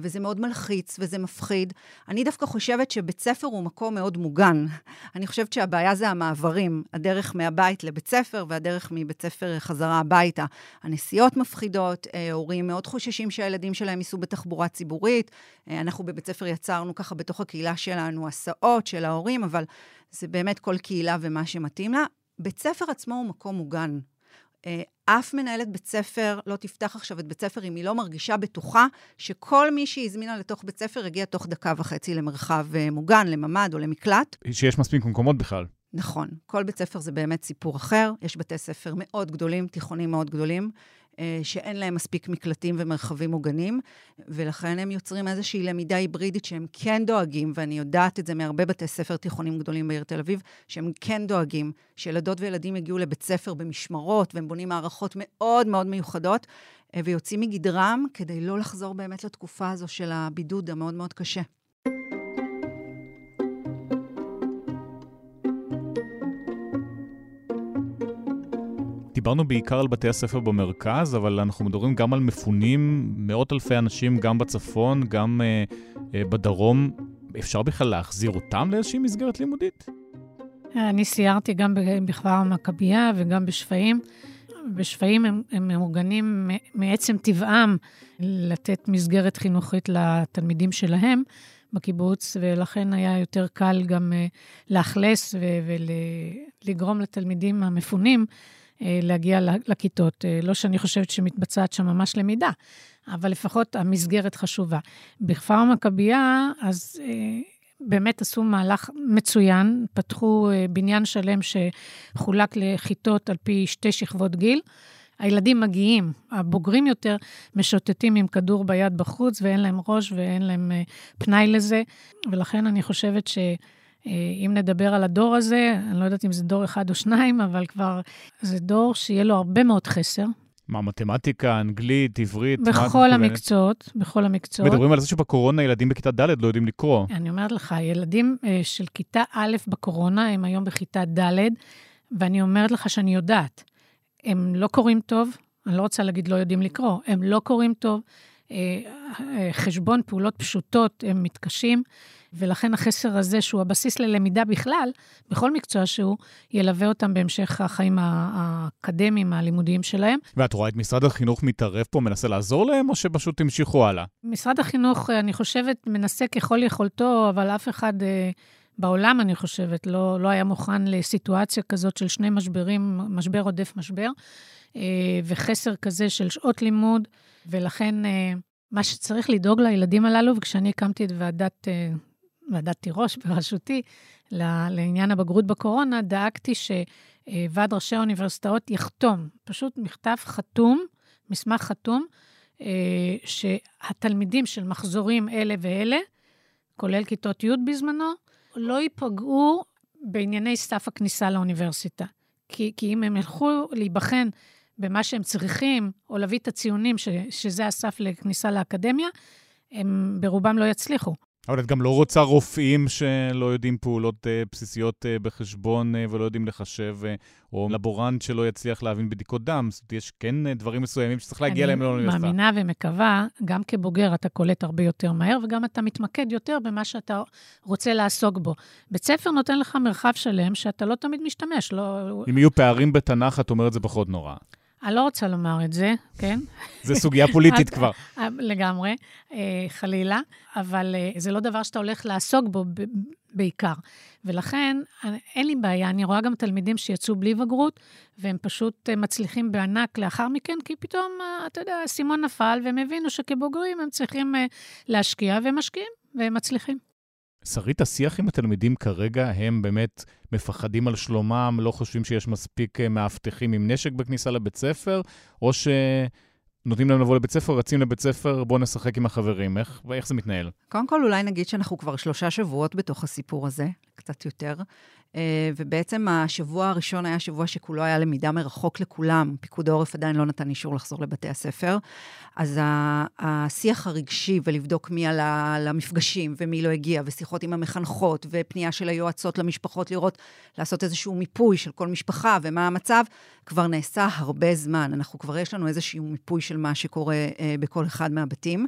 וזה מאוד מלחיץ וזה מפחיד. אני דווקא חושבת שבית ספר הוא מקום מאוד מוגן. [laughs] אני חושבת שהבעיה זה המעברים, הדרך מהבית לבית ספר והדרך מבית ספר חזרה הביתה. הנסיעות מפחידות, אה, הורים מאוד חוששים שהילדים שלהם ייסעו בתחבורה ציבורית. אה, אנחנו בבית ספר יצרנו ככה בתוך הקהילה שלנו הסעות של ההורים, אבל זה באמת כל קהילה ומה שמתאים לה. בית ספר עצמו הוא מקום מוגן. אה, אף מנהלת בית ספר לא תפתח עכשיו את בית ספר אם היא לא מרגישה בטוחה שכל מי שהיא הזמינה לתוך בית ספר יגיע תוך דקה וחצי למרחב אה, מוגן, לממ"ד או למקלט. שיש מספיק מקומות בכלל. נכון. כל בית ספר זה באמת סיפור אחר. יש בתי ספר מאוד גדולים, תיכונים מאוד גדולים. אה, שאין להם מספיק מקלטים ומרחבים מוגנים, ולכן הם יוצרים איזושהי למידה היברידית שהם כן דואגים, ואני יודעת את זה מהרבה בתי ספר תיכונים גדולים בעיר תל אביב, שהם כן דואגים שילדות וילדים יגיעו לבית ספר במשמרות, והם בונים מערכות מאוד מאוד מיוחדות, אה, ויוצאים מגדרם כדי לא לחזור באמת לתקופה הזו של הבידוד המאוד מאוד קשה. דיברנו בעיקר על בתי הספר במרכז, אבל אנחנו מדברים גם על מפונים, מאות אלפי אנשים, גם בצפון, גם אה, אה, בדרום. אפשר בכלל להחזיר אותם לאיזושהי מסגרת לימודית? אני סיירתי גם בכפר המכבייה וגם בשפיים. בשפיים הם, הם מאורגנים מעצם טבעם לתת מסגרת חינוכית לתלמידים שלהם בקיבוץ, ולכן היה יותר קל גם uh, לאכלס ולגרום לתלמידים המפונים להגיע לכיתות. לא שאני חושבת שמתבצעת שם ממש למידה, אבל לפחות המסגרת חשובה. בכפר המכבייה, אז באמת עשו מהלך מצוין, פתחו בניין שלם שחולק לכיתות על פי שתי שכבות גיל. הילדים מגיעים, הבוגרים יותר, משוטטים עם כדור ביד בחוץ, ואין להם ראש ואין להם פנאי לזה. ולכן אני חושבת שאם uh, נדבר על הדור הזה, אני לא יודעת אם זה דור אחד או שניים, אבל כבר זה דור שיהיה לו הרבה מאוד חסר. מה, מתמטיקה, אנגלית, עברית? בכל המקצועות, בכל המקצועות. מדברים על זה שבקורונה ילדים בכיתה ד' לא יודעים לקרוא. אני אומרת לך, ילדים uh, של כיתה א' בקורונה, הם היום בכיתה ד', ואני אומרת לך שאני יודעת. הם לא קוראים טוב, אני לא רוצה להגיד לא יודעים לקרוא, הם לא קוראים טוב, אה, אה, חשבון פעולות פשוטות, הם מתקשים, ולכן החסר הזה, שהוא הבסיס ללמידה בכלל, בכל מקצוע שהוא, ילווה אותם בהמשך החיים האקדמיים, הלימודיים שלהם. ואת רואה את משרד החינוך מתערב פה, מנסה לעזור להם, או שפשוט המשיכו הלאה? משרד החינוך, אני חושבת, מנסה ככל יכולתו, אבל אף אחד... אה, בעולם, אני חושבת, לא, לא היה מוכן לסיטואציה כזאת של שני משברים, משבר עודף משבר, אה, וחסר כזה של שעות לימוד, ולכן אה, מה שצריך לדאוג לילדים הללו, וכשאני הקמתי את ועדת, אה, ועדת תירוש בראשותי לעניין הבגרות בקורונה, דאגתי שוועד ראשי האוניברסיטאות יחתום, פשוט מכתב חתום, מסמך חתום, שהתלמידים של מחזורים אלה ואלה, כולל כיתות י' בזמנו, לא ייפגעו בענייני סף הכניסה לאוניברסיטה. כי, כי אם הם ילכו להיבחן במה שהם צריכים, או להביא את הציונים, ש, שזה הסף לכניסה לאקדמיה, הם ברובם לא יצליחו. אבל את גם לא רוצה רופאים שלא יודעים פעולות uh, בסיסיות uh, בחשבון uh, ולא יודעים לחשב, uh, או לבורנט שלא יצליח להבין בדיקות דם. זאת אומרת, יש כן uh, דברים מסוימים שצריך להגיע להם לאוניברסיטה. אני מאמינה ומקווה, גם כבוגר אתה קולט הרבה יותר מהר, וגם אתה מתמקד יותר במה שאתה רוצה לעסוק בו. בית ספר נותן לך מרחב שלם שאתה לא תמיד משתמש. לא... אם יהיו פערים בתנ"ך, את אומרת זה פחות נורא. אני לא רוצה לומר את זה, כן? זה סוגיה פוליטית [laughs] כבר. אה, לגמרי, אה, חלילה, אבל אה, זה לא דבר שאתה הולך לעסוק בו בעיקר. ולכן, אין לי בעיה, אני רואה גם תלמידים שיצאו בלי בגרות, והם פשוט מצליחים בענק לאחר מכן, כי פתאום, אתה יודע, האסימון נפל, והם הבינו שכבוגרים הם צריכים להשקיע, והם משקיעים, והם מצליחים. שרית, השיח עם התלמידים כרגע, הם באמת מפחדים על שלומם, לא חושבים שיש מספיק אה, מאבטחים עם נשק בכניסה לבית ספר, או שנותנים להם לבוא לבית ספר, רצים לבית ספר, בואו נשחק עם החברים. איך, איך זה מתנהל? קודם כל, אולי נגיד שאנחנו כבר שלושה שבועות בתוך הסיפור הזה, קצת יותר. אה, ובעצם השבוע הראשון היה שבוע שכולו היה למידה מרחוק לכולם. פיקוד העורף עדיין לא נתן אישור לחזור לבתי הספר. אז השיח הרגשי ולבדוק מי עלה למפגשים ומי לא הגיע, ושיחות עם המחנכות, ופנייה של היועצות למשפחות לראות, לעשות איזשהו מיפוי של כל משפחה ומה המצב, כבר נעשה הרבה זמן. אנחנו כבר יש לנו איזשהו מיפוי של מה שקורה אה, בכל אחד מהבתים.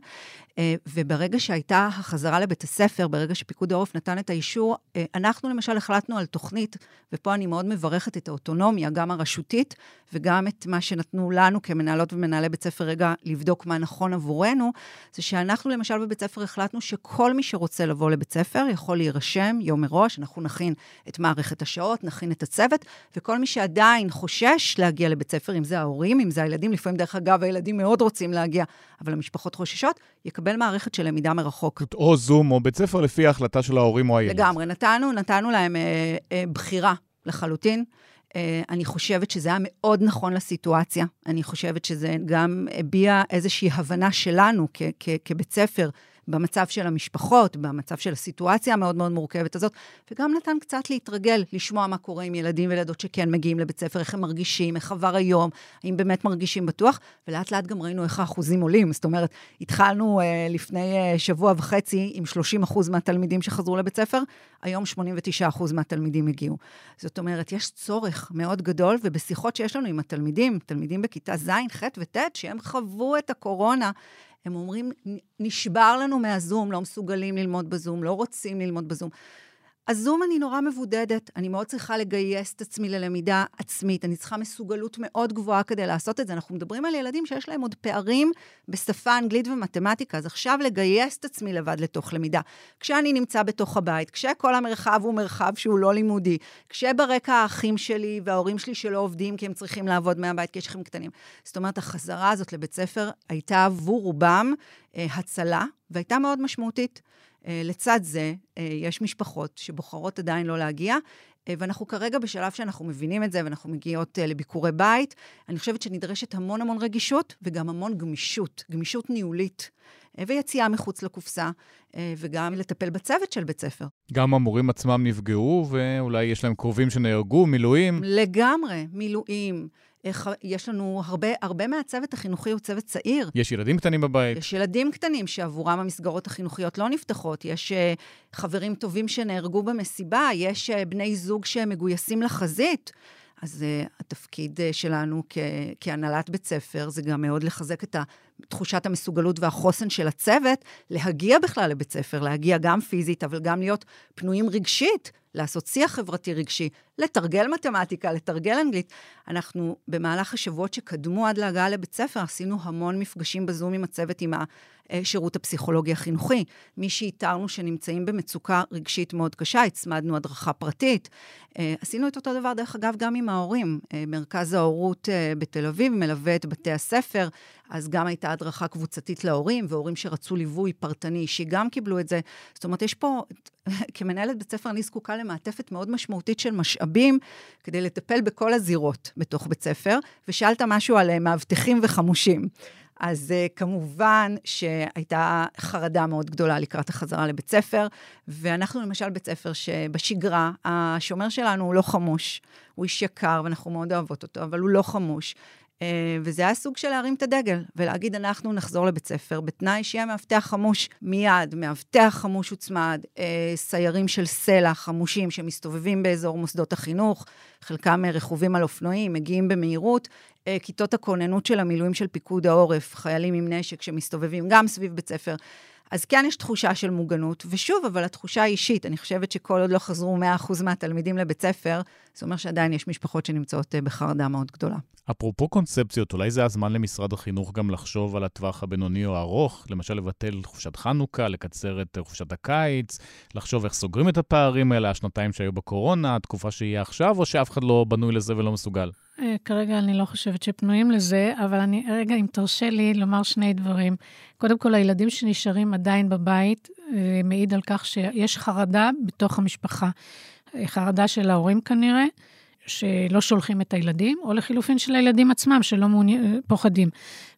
אה, וברגע שהייתה החזרה לבית הספר, ברגע שפיקוד העורף נתן את האישור, אנחנו למשל החלטנו על תוכנית, ופה אני מאוד מברכת את האוטונומיה, גם הרשותית, וגם את מה שנתנו לנו כמנהלות ומנהלי בית ספר רגע לבדוק מה נכון עבורנו, זה שאנחנו למשל בבית ספר החלטנו שכל מי שרוצה לבוא לבית ספר יכול להירשם יום מראש, אנחנו נכין את מערכת השעות, נכין את הצוות, וכל מי שעדיין חושש להגיע לבית ספר, אם זה ההורים, אם זה הילדים, לפעמים דרך אגב הילדים מאוד רוצים להגיע, אבל המשפחות חוששות, יקבל מערכת של למידה מרחוק. או זום או בית ספר לפי ההחלטה של ההורים או הילד. לגמרי, נתנו, נתנו להם אה, בחירה לחלוטין. אה, אני חושבת שזה היה מאוד נכון לסיטואציה. אני חושבת שזה גם הביע איזושהי הבנה שלנו כ- כ- כבית ספר. במצב של המשפחות, במצב של הסיטואציה המאוד מאוד מורכבת הזאת, וגם נתן קצת להתרגל, לשמוע מה קורה עם ילדים וילדות שכן מגיעים לבית ספר, איך הם מרגישים, איך עבר היום, האם באמת מרגישים בטוח, ולאט לאט גם ראינו איך האחוזים עולים. זאת אומרת, התחלנו uh, לפני uh, שבוע וחצי עם 30 אחוז מהתלמידים שחזרו לבית ספר, היום 89 אחוז מהתלמידים הגיעו. זאת אומרת, יש צורך מאוד גדול, ובשיחות שיש לנו עם התלמידים, תלמידים בכיתה ז', ח' וט', שהם חוו את הקורונה, הם אומרים, נשבר לנו מהזום, לא מסוגלים ללמוד בזום, לא רוצים ללמוד בזום. הזום אני נורא מבודדת, אני מאוד צריכה לגייס את עצמי ללמידה עצמית, אני צריכה מסוגלות מאוד גבוהה כדי לעשות את זה. אנחנו מדברים על ילדים שיש להם עוד פערים בשפה אנגלית ומתמטיקה, אז עכשיו לגייס את עצמי לבד לתוך למידה. כשאני נמצא בתוך הבית, כשכל המרחב הוא מרחב שהוא לא לימודי, כשברקע האחים שלי וההורים שלי שלא עובדים כי הם צריכים לעבוד מהבית כי יש אחים קטנים. זאת אומרת, החזרה הזאת לבית ספר הייתה עבור רובם אה, הצלה, והייתה מאוד משמעותית. אה, לצד זה, אה, יש משפחות שבוחרות עדיין לא להגיע, אה, ואנחנו כרגע בשלב שאנחנו מבינים את זה, ואנחנו מגיעות לביקורי בית. אני חושבת שנדרשת המון המון רגישות וגם המון גמישות, גמישות ניהולית. ויציאה מחוץ לקופסה, וגם לטפל בצוות של בית ספר. גם המורים עצמם נפגעו, ואולי יש להם קרובים שנהרגו, מילואים. לגמרי, מילואים. יש לנו הרבה, הרבה מהצוות החינוכי הוא צוות צעיר. יש ילדים קטנים בבית. יש ילדים קטנים שעבורם המסגרות החינוכיות לא נפתחות. יש uh, חברים טובים שנהרגו במסיבה, יש uh, בני זוג שמגויסים לחזית. אז uh, התפקיד uh, שלנו כ- כהנהלת בית ספר זה גם מאוד לחזק את תחושת המסוגלות והחוסן של הצוות, להגיע בכלל לבית ספר, להגיע גם פיזית, אבל גם להיות פנויים רגשית לעשות שיח חברתי רגשי, לתרגל מתמטיקה, לתרגל אנגלית. אנחנו, במהלך השבועות שקדמו עד להגעה לבית ספר, עשינו המון מפגשים בזום עם הצוות, עם השירות הפסיכולוגי החינוכי. מי שאיתרנו שנמצאים במצוקה רגשית מאוד קשה, הצמדנו הדרכה פרטית. אה, עשינו את אותו דבר, דרך אגב, גם עם ההורים. אה, מרכז ההורות אה, בתל אביב מלווה את בתי הספר, אז גם הייתה הדרכה קבוצתית להורים, והורים שרצו ליווי פרטני אישי גם קיבלו את זה. זאת אומרת, יש פה, [laughs] כמנהלת בית ספר, אני זקוקה למעטפת מאוד משמעותית של משאבים כדי לטפל בכל הזירות בתוך בית ספר, ושאלת משהו על מאבטחים וחמושים. אז uh, כמובן שהייתה חרדה מאוד גדולה לקראת החזרה לבית ספר, ואנחנו למשל בית ספר שבשגרה, השומר שלנו הוא לא חמוש, הוא איש יקר ואנחנו מאוד אוהבות אותו, אבל הוא לא חמוש. אה, וזה היה סוג של להרים את הדגל, ולהגיד, אנחנו נחזור לבית ספר, בתנאי שיהיה מאבטח חמוש מיד, מאבטח חמוש הוצמד, אה, סיירים של סלע חמושים שמסתובבים באזור מוסדות החינוך, חלקם רכובים על אופנועים, מגיעים במהירות, אה, כיתות הכוננות של המילואים של פיקוד העורף, חיילים עם נשק שמסתובבים גם סביב בית ספר. אז כן יש תחושה של מוגנות, ושוב, אבל התחושה האישית, אני חושבת שכל עוד לא חזרו 100% מהתלמידים לבית ספר, זה אומר שעדיין יש משפחות שנמצאות בחרדה מאוד גדולה. אפרופו קונספציות, אולי זה הזמן למשרד החינוך גם לחשוב על הטווח הבינוני או הארוך, למשל לבטל חופשת חנוכה, לקצר את חופשת הקיץ, לחשוב איך סוגרים את הפערים האלה, השנתיים שהיו בקורונה, התקופה שיהיה עכשיו, או שאף אחד לא בנוי לזה ולא מסוגל? אה, כרגע אני לא חושבת שפנויים לזה, אבל אני, רגע, אם תרשה לי לומר שני דברים. קודם כל, הילדים שנשארים עדיין בבית, אה, מעיד על כך שיש חרדה בתוך המשפחה. אה, חרדה של ההורים כנראה. שלא שולחים את הילדים, או לחילופין של הילדים עצמם, שלא מעוני... פוחדים.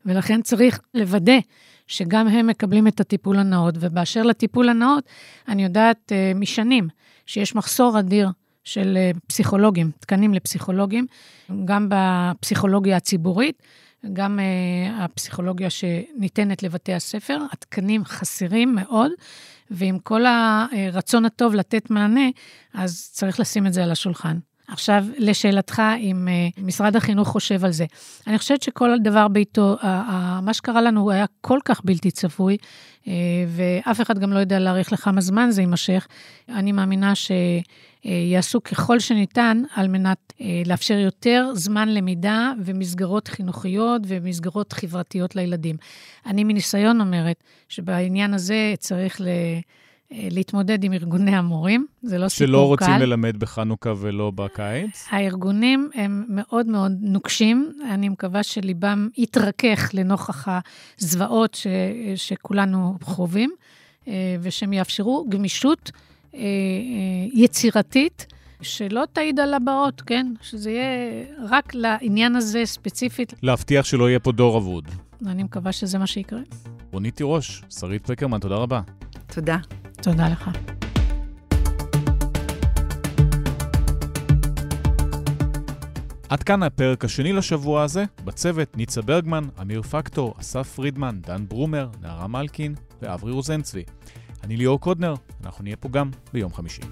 ולכן צריך לוודא שגם הם מקבלים את הטיפול הנאות. ובאשר לטיפול הנאות, אני יודעת משנים שיש מחסור אדיר של פסיכולוגים, תקנים לפסיכולוגים, גם בפסיכולוגיה הציבורית, גם uh, הפסיכולוגיה שניתנת לבתי הספר, התקנים חסרים מאוד, ועם כל הרצון הטוב לתת מענה, אז צריך לשים את זה על השולחן. עכשיו, לשאלתך, אם uh, משרד החינוך חושב על זה. אני חושבת שכל דבר בעיתו, מה שקרה לנו היה כל כך בלתי צפוי, uh, ואף אחד גם לא יודע להעריך לכמה זמן זה יימשך. אני מאמינה שיעשו ככל שניתן על מנת לאפשר יותר זמן למידה ומסגרות חינוכיות ומסגרות חברתיות לילדים. אני מניסיון אומרת שבעניין הזה צריך ל... אה, להתמודד עם ארגוני המורים, זה לא סיפור קל. שלא רוצים ללמד בחנוכה ולא בקיץ? הארגונים הם מאוד מאוד נוקשים, אני מקווה שליבם יתרכך לנוכח הזוועות ש, שכולנו חווים, אה, ושהם יאפשרו גמישות אה, יצירתית. שלא תעיד על הבאות, כן? שזה יהיה רק לעניין הזה ספציפית. להבטיח שלא יהיה פה דור אבוד. אני מקווה שזה מה שיקרה. רונית תירוש, שרית פקרמן, תודה רבה. תודה. תודה לך. עד כאן הפרק השני לשבוע הזה, בצוות ניצה ברגמן, אמיר פקטור, אסף פרידמן, דן ברומר, נערה מלקין ואברי רוזנצבי. אני ליאור קודנר, אנחנו נהיה פה גם ביום חמישי.